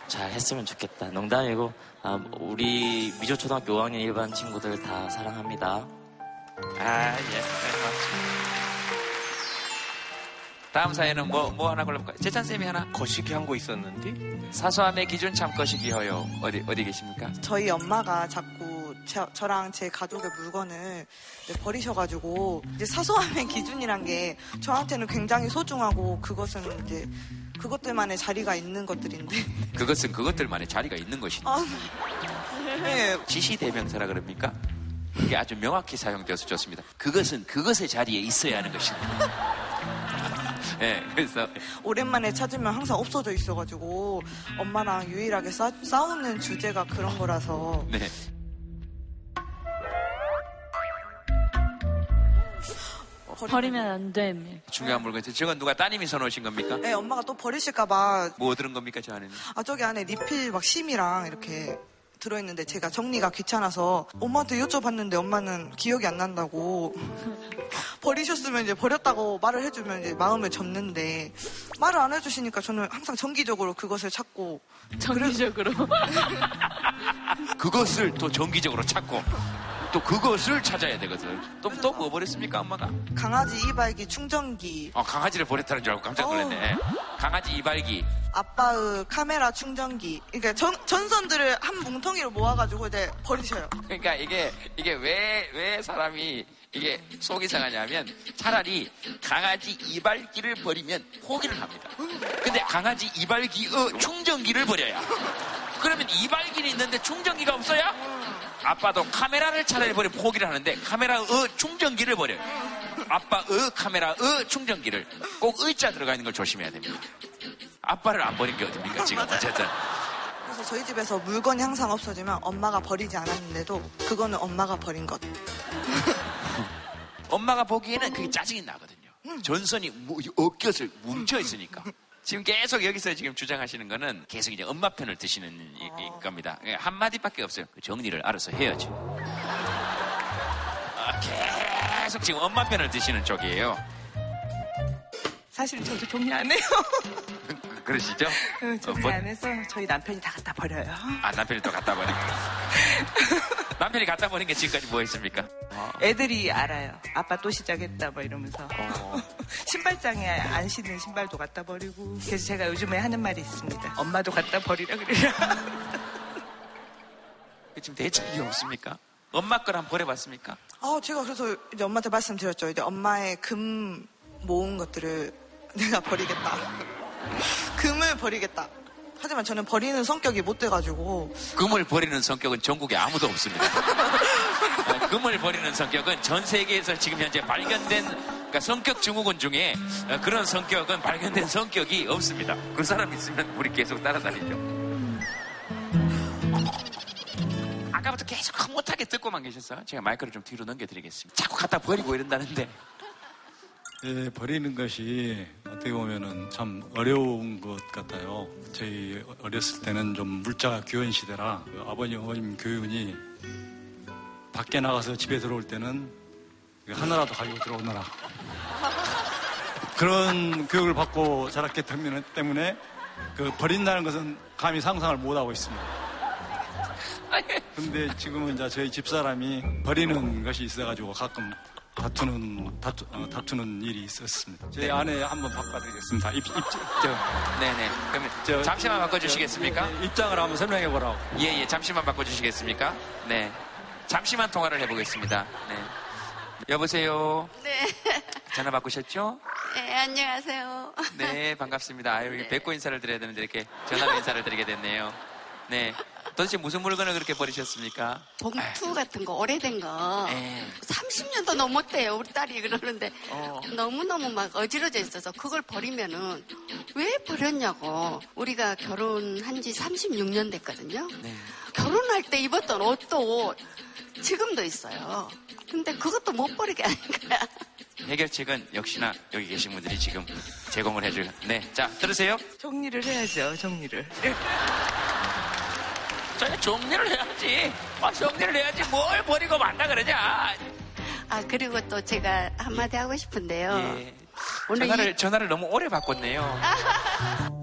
잘 했으면 좋겠다. 농담이고 아, 우리 미조초등학교 5학년 일반 친구들 다 사랑합니다. 아, 예. 다음 사연은 뭐, 뭐 하나 골라볼까요? 재찬쌤이 하나? 거시기 한 거 있었는데? 사소함의 기준 참 거시기허요. 어디, 어디 계십니까? 저희 엄마가 자꾸 저, 저랑 제 가족의 물건을 버리셔가지고 이제 사소함의 기준이란 게 저한테는 굉장히 소중하고 그것은 이제 그것들만의 자리가 있는 것들인데 그것은 그것들만의 자리가 있는 것입니다. 아, 네. 지시대명사라 그럽니까? 이게 아주 명확히 사용되어서 좋습니다. 그것은 그것의 자리에 있어야 하는 것입니다. 네, 그래서 오랜만에 찾으면 항상 없어져 있어가지고 엄마랑 유일하게 싸, 싸우는 주제가 그런 거라서 네. 버리면 안 돼. 중요한 물건. 저건 누가 따님이 사놓으신 겁니까? 네, 엄마가 또 버리실까봐 뭐 들은 겁니까, 저 안에는? 아 저기 안에 리필 막 심이랑 이렇게 들어있는데 제가 정리가 귀찮아서 엄마한테 여쭤봤는데 엄마는 기억이 안 난다고 버리셨으면 이제 버렸다고 말을 해주면 이제 마음을 접는데 말을 안 해주시니까 저는 항상 정기적으로 그것을 찾고 정기적으로? 그것을 또 정기적으로 찾고 또 그것을 찾아야 되거든. 또, 또 뭐 버렸습니까, 엄마가? 강아지 이발기 충전기 어, 강아지를 버렸다는 줄 알고 깜짝 놀랐네. 강아지 이발기. 아빠의 카메라 충전기 그러니까 전, 전선들을 한 뭉텅이로 모아가지고 이제 버리셔요 그러니까 이게, 이게 왜, 왜 사람이 이게 속이 상하냐면 차라리 강아지 이발기를 버리면 포기를 합니다. 근데 강아지 이발기의 충전기를 버려야. 그러면 이발기는 있는데 충전기가 없어야? 아빠도 카메라를 차라리 버리면 포기를 하는데 카메라의 충전기를 버려요. 아빠의 카메라의 충전기를 꼭 의자 들어가 있는 걸 조심해야 됩니다. 아빠를 안 버린 게 어딥니까 지금 어쨌든. 그래서 저희 집에서 물건이 항상 없어지면 엄마가 버리지 않았는데도 그거는 엄마가 버린 것 엄마가 보기에는 그게 짜증이 나거든요. 전선이 무- 엉겨서 뭉쳐 있으니까. 지금 계속 여기서 지금 주장하시는 거는 계속 이제 엄마 편을 드시는 이- 이 겁니다. 예, 한마디밖에 없어요. 그 정리를 알아서 해야지. 아, 계속 지금 엄마 편을 드시는 쪽이에요. 사실 저도 정리 안 해요. 그러시죠? 응, 정리 어, 뭐- 안 해서 저희 남편이 다 갖다 버려요. 아, 남편이 또 갖다 버리고. 남편이 갖다 버린 게 지금까지 뭐 있습니까? 어. 애들이 알아요. 아빠 또 시작했다 뭐 이러면서 어. 신발장에 안 신는 신발도 갖다 버리고 그래서 제가 요즘에 하는 말이 있습니다. 엄마도 갖다 버리라 그래요. 지금 대책이 없습니까? 엄마 걸 한번 버려봤습니까? 아, 제가 그래서 이제 엄마한테 말씀드렸죠. 이제 엄마의 금 모은 것들을 내가 버리겠다. 금을 버리겠다. 하지만 저는 버리는 성격이 못 돼가지고 금을 버리는 성격은 전국에 아무도 없습니다. 어, 금을 버리는 성격은 전 세계에서 지금 현재 발견된 그러니까 성격 증후군 중에 어, 그런 성격은 발견된 성격이 없습니다. 그 사람 있으면 우리 계속 따라다니죠. 아까부터 계속 흐뭇하게 듣고만 계셨어요. 제가 마이크를 좀 뒤로 넘겨드리겠습니다. 자꾸 갖다 버리고 이런다는데 예, 버리는 것이 어떻게 보면은 참 어려운 것 같아요. 저희 어렸을 때는 좀 물자가 귀한 시대라 그 아버님, 어머님 교육이 밖에 나가서 집에 들어올 때는 하나라도 가지고 들어오너라. 그런 교육을 받고 자랐기 때문에 그 버린다는 것은 감히 상상을 못하고 있습니다. 근데 지금은 이제 저희 집사람이 버리는 것이 있어가지고 가끔 다투는, 다투, 어, 다투는 일이 있었습니다. 저희 아내 한번 바꿔드리겠습니다. 입, 입, 저, 네네. 그러면 저- 잠시만 바꿔주시겠습니까? 저, 입장을 한번 설명해 보라고. 예, 예, 잠시만 바꿔주시겠습니까? 네. 잠시만 통화를 해보겠습니다. 네. 여보세요? 네. 전화 바꾸셨죠? 네, 안녕하세요. 네, 반갑습니다. 아유, 이렇게 뵙고 인사를 드려야 되는데 이렇게 전화로 인사를 드리게 됐네요. 네. 도대체 무슨 물건을 그렇게 버리셨습니까? 봉투 같은 거, 오래된 거. 예. 30년도 넘었대요, 우리 딸이 그러는데. 어. 너무너무 막 어지러져 있어서 그걸 버리면은 왜 버렸냐고. 우리가 결혼한 지 36년 됐거든요. 네. 결혼할 때 입었던 옷도 지금도 있어요. 근데 그것도 못 버리게 하는 거야. 해결책은 역시나 여기 계신 분들이 지금 제공을 해줄. 네. 자, 들으세요? 정리를 해야죠, 정리를. 자, 정리를 해야지. 아, 정리를 해야지. 뭘 버리고 만나 그러냐. 아, 그리고 또 제가 한마디 하고 싶은데요. 예. 오늘 전화를, 이- 전화를 너무 오래 바꿨네요.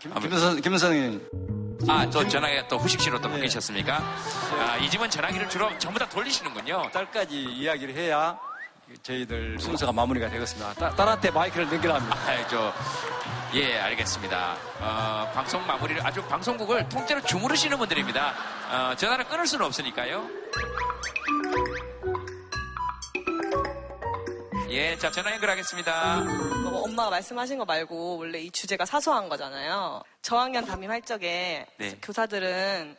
김, 김선, 김선님. 아, 또 전화기가 또 후식시로 또 바뀌셨습니까? 아, 이 집은 전화기를 주로 전부 다 돌리시는군요. 딸까지 이야기를 해야 저희들 순서가 마무리가 되겠습니다. 딸, 딸한테 마이크를 넘기랍니다. 아, 저, 예, 알겠습니다. 어, 방송 마무리를 아주 방송국을 통째로 주무르시는 분들입니다. 어, 전화를 끊을 수는 없으니까요. 예, 자, 전화 연결하겠습니다. 뭐 엄마가 말씀하신 거 말고 원래 이 주제가 사소한 거잖아요. 저학년 담임 할 적에 네. 교사들은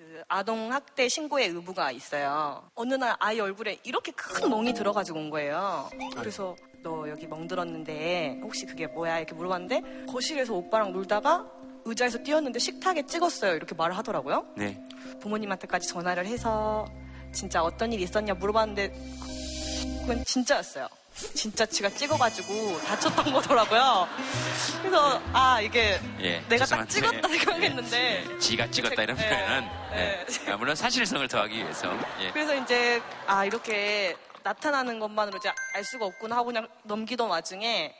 그 아동 학대 신고의 의무가 있어요. 어느 날 아이 얼굴에 이렇게 큰 멍이 들어가지고 온 거예요. 그래서 너 여기 멍 들었는데 혹시 그게 뭐야 이렇게 물어봤는데 거실에서 오빠랑 놀다가 의자에서 뛰었는데 식탁에 찍었어요 이렇게 말을 하더라고요. 네. 부모님한테까지 전화를 해서 진짜 어떤 일이 있었냐 물어봤는데 그건 진짜였어요. 진짜 지가 찍어가지고 다쳤던 거더라고요. 그래서 아 이게 예, 내가 딱 죄송한데, 찍었다 생각했는데 예, 지가 찍었다 이런 네, 표현은 네. 아, 물론 사실성을 더하기 위해서 예. 그래서 이제 아 이렇게 나타나는 것만으로 이제 알 수가 없구나 하고 그냥 넘기던 와중에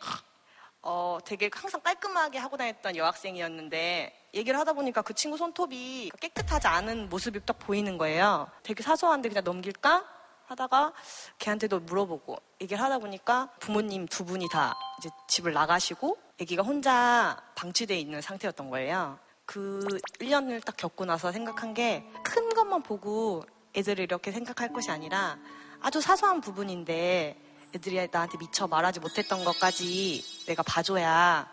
어 되게 항상 깔끔하게 하고 다녔던 여학생이었는데 얘기를 하다 보니까 그 친구 손톱이 깨끗하지 않은 모습이 딱 보이는 거예요. 되게 사소한데 그냥 넘길까 하다가 걔한테도 물어보고 얘기를 하다 보니까 부모님 두 분이 다 이제 집을 나가시고 아기가 혼자 방치돼 있는 상태였던 거예요. 그 1년을 딱 겪고 나서 생각한 게 큰 것만 보고 애들을 이렇게 생각할 것이 아니라 아주 사소한 부분인데 애들이 나한테 미처 말하지 못했던 것까지 내가 봐줘야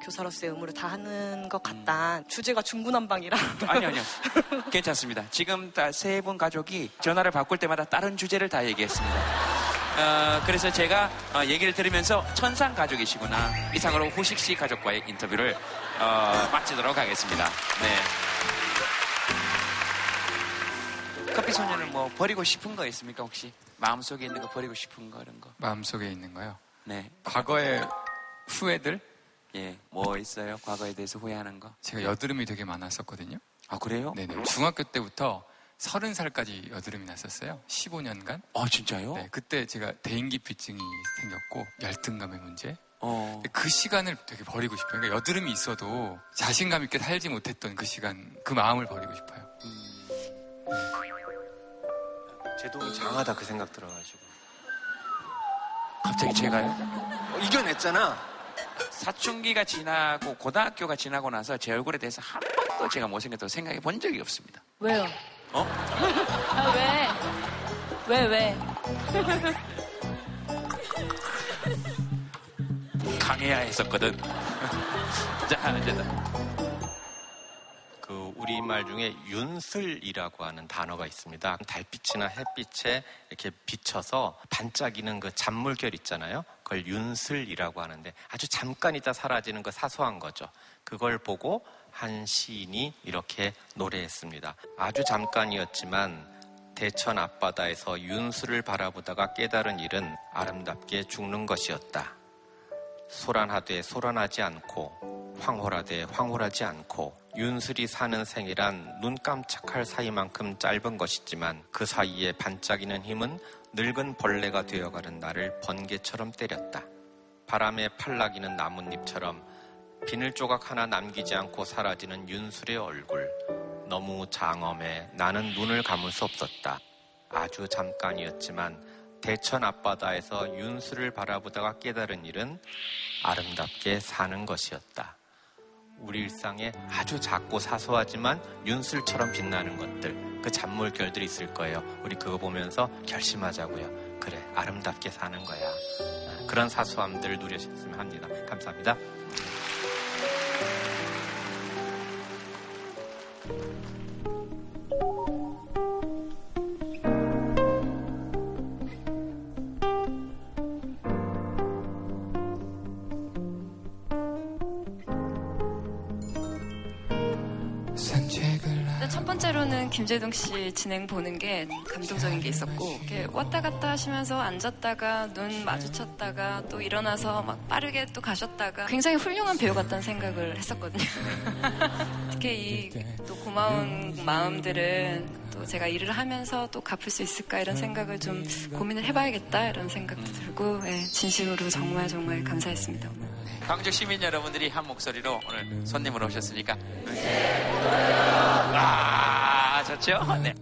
교사로서의 의무를 다 하는 것 같다. 주제가 중구난방이라. 아니요, 아니요. 괜찮습니다. 지금 다 세 분 가족이 전화를 바꿀 때마다 다른 주제를 다 얘기했습니다. 어, 그래서 제가 어, 얘기를 들으면서 천상 가족이시구나. 이상으로 후식 씨 가족과의 인터뷰를 어, 마치도록 하겠습니다. 네. 커피 소년은 뭐 버리고 싶은 거 있습니까 혹시? 마음속에 있는 거 버리고 싶은 거 이런 거? 마음속에 있는 거요. 네. 과거의 후회들? 예, 뭐 있어요? 과거에 대해서 후회하는 거? 제가 여드름이 되게 많았었거든요. 아, 그래요? 네네. 중학교 때부터 서른 살까지 여드름이 났었어요. 15년간. 아, 진짜요? 네. 그때 제가 대인기피증이 생겼고, 열등감의 문제. 어. 그 시간을 되게 버리고 싶어요. 그러니까 여드름이 있어도 자신감 있게 살지 못했던 그 시간, 그 마음을 버리고 싶어요. 제도 장하다 그 생각 들어가지고. 갑자기 제가요? 어, 이겨냈잖아. 사춘기가 지나고 고등학교가 지나고 나서 제 얼굴에 대해서 한 번도 제가 못생겼다고 생각해 본 적이 없습니다. 왜요? 어? 아, 왜? 왜, 왜? 강해야 했었거든. 자, 이제 그 우리말 중에 윤슬이라고 하는 단어가 있습니다. 달빛이나 햇빛에 이렇게 비쳐서 반짝이는 그 잔물결 있잖아요. 그걸 윤슬이라고 하는데 아주 잠깐 있다 사라지는 그 사소한 거죠. 그걸 보고 한 시인이 이렇게 노래했습니다. 아주 잠깐이었지만 대천 앞바다에서 윤슬을 바라보다가 깨달은 일은 아름답게 죽는 것이었다. 소란하되 소란하지 않고 황홀하되 황홀하지 않고 윤슬이 사는 생이란 눈 깜짝할 사이만큼 짧은 것이지만 그 사이에 반짝이는 힘은 늙은 벌레가 되어가는 나를 번개처럼 때렸다. 바람에 팔락이는 나뭇잎처럼 비늘 조각 하나 남기지 않고 사라지는 윤술의 얼굴. 너무 장엄해 나는 눈을 감을 수 없었다. 아주 잠깐이었지만 대천 앞바다에서 윤술을 바라보다가 깨달은 일은 아름답게 사는 것이었다. 우리 일상에 아주 작고 사소하지만 윤술처럼 빛나는 것들, 그 잔물결들이 있을 거예요. 우리 그거 보면서 결심하자고요. 그래, 아름답게 사는 거야. 그런 사소함들 누리셨으면 합니다. 감사합니다. 번째로는 김재동 씨 진행 보는 게 감동적인 게 있었고 이렇게 왔다 갔다 하시면서 앉았다가 눈 마주쳤다가 또 일어나서 막 빠르게 또 가셨다가 굉장히 훌륭한 배우 같다는 생각을 했었거든요. 특히 이 또 고마운 마음들은 또 제가 일을 하면서 또 갚을 수 있을까 이런 생각을 좀 고민을 해봐야겠다 이런 생각도 들고 예, 진심으로 정말 정말 감사했습니다. 광주 시민 여러분들이 한 목소리로 오늘 손님으로 오셨으니까. 아, 좋죠? 네.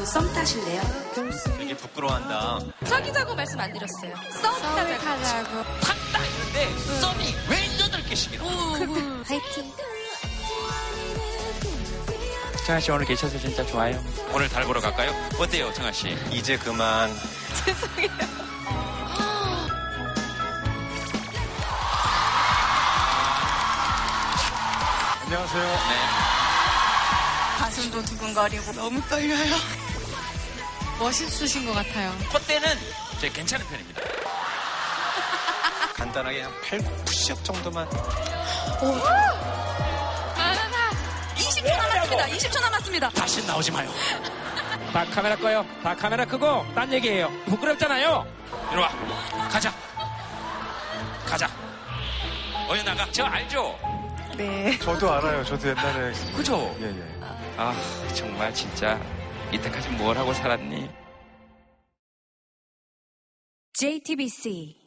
저하고 썸 타실래요? 되게 부끄러워한다. 사귀자고 말씀 안 드렸어요. 썸 타자고. 탔다 이런데 썸이 왜 여덟 개씩이나? 화이팅. 정아 씨 오늘 계셔서 진짜 좋아요. 오늘 달 보러 갈까요? 어때요, 정아 씨? 이제 그만. 죄송해요. 안녕하세요. 네. 가슴도 두근거리고 너무 떨려요. 멋있으신 것 같아요. 콧대는 제 괜찮은 편입니다. 간단하게 한팔 푸시업 정도만. 하나, 20초 남았습니다. 20초 남았습니다. 다시 나오지 마요. 다 카메라 꺼요. 다 카메라 끄고 딴 얘기해요. 부끄럽잖아요. 이리 와. 가자. 가자. 어여 나가. 저 알죠? 네. 저도 알아요. 저도 옛날에. 그죠? 예, 예. 아, 정말 진짜 이때까지 뭘 하고 살았니? JTBC